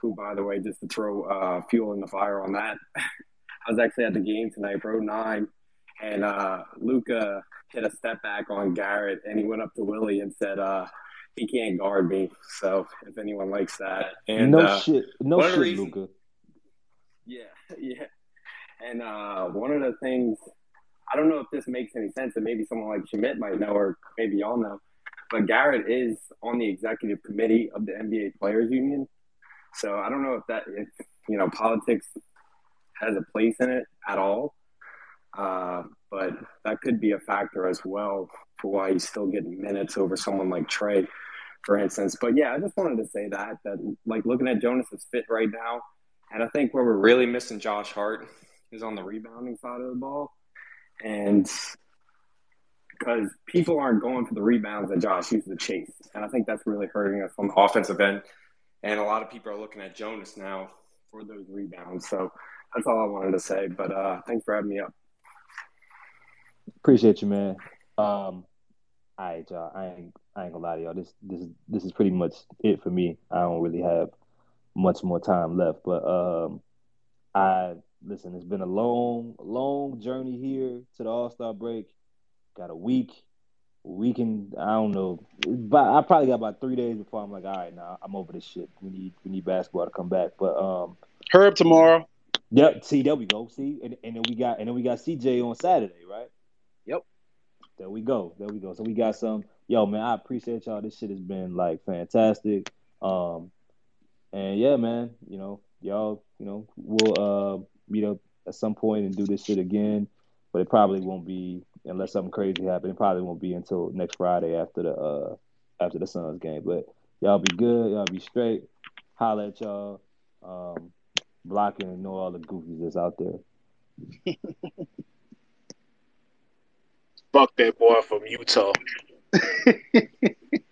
who, by the way, just to throw uh, fuel in the fire on that, I was actually at the game tonight, row nine, and uh, Luka hit a step back on Garrett, and he went up to Willie and said, uh, "He can't guard me." So if anyone likes that, and no uh, shit, no one of the shit, Luka. yeah, yeah. And uh, one of the things, I don't know if this makes any sense, and maybe someone like Schmidt might know, or maybe y'all know, but Garrett is on the executive committee of the NBA Players Union. So I don't know if that, if you know, politics has a place in it at all. Uh, but that could be a factor as well for why he's still getting minutes over someone like Trey, for instance. But yeah, I just wanted to say that that like looking at Jonas's fit right now, and I think where we're really missing Josh Hart is on the rebounding side of the ball, and because people aren't going for the rebounds that Josh used to chase, and I think that's really hurting us on the offensive end. And a lot of people are looking at Jonas now for those rebounds. So that's all I wanted to say. But uh, thanks for having me up. Appreciate you, man. Um, all right, y'all. I ain't, I ain't gonna lie to y'all. This, this is, this is pretty much it for me. I don't really have much more time left, but um, I listen. It's been a long, long journey here to the All Star break. Got a week, week and I don't know, but I probably got about three days before I'm like, all right, now I'm over this shit. We need, we need basketball to come back. But um, Herb tomorrow. Yep. See, there we go. See, and, and then we got and then we got CJ on Saturday, right? Yep. There we go. There we go. So we got some. Yo, man, I appreciate y'all. This shit has been like fantastic. Um, and yeah, man, you know, y'all, you know, we'll uh meet up at some point and do this shit again, but it probably won't be unless something crazy happens. It probably won't be until next Friday after the uh after the Suns game. But y'all be good. Y'all be straight. Holla at y'all. Um, block and ignore all the goofies that's out there. Fuck that boy from Utah.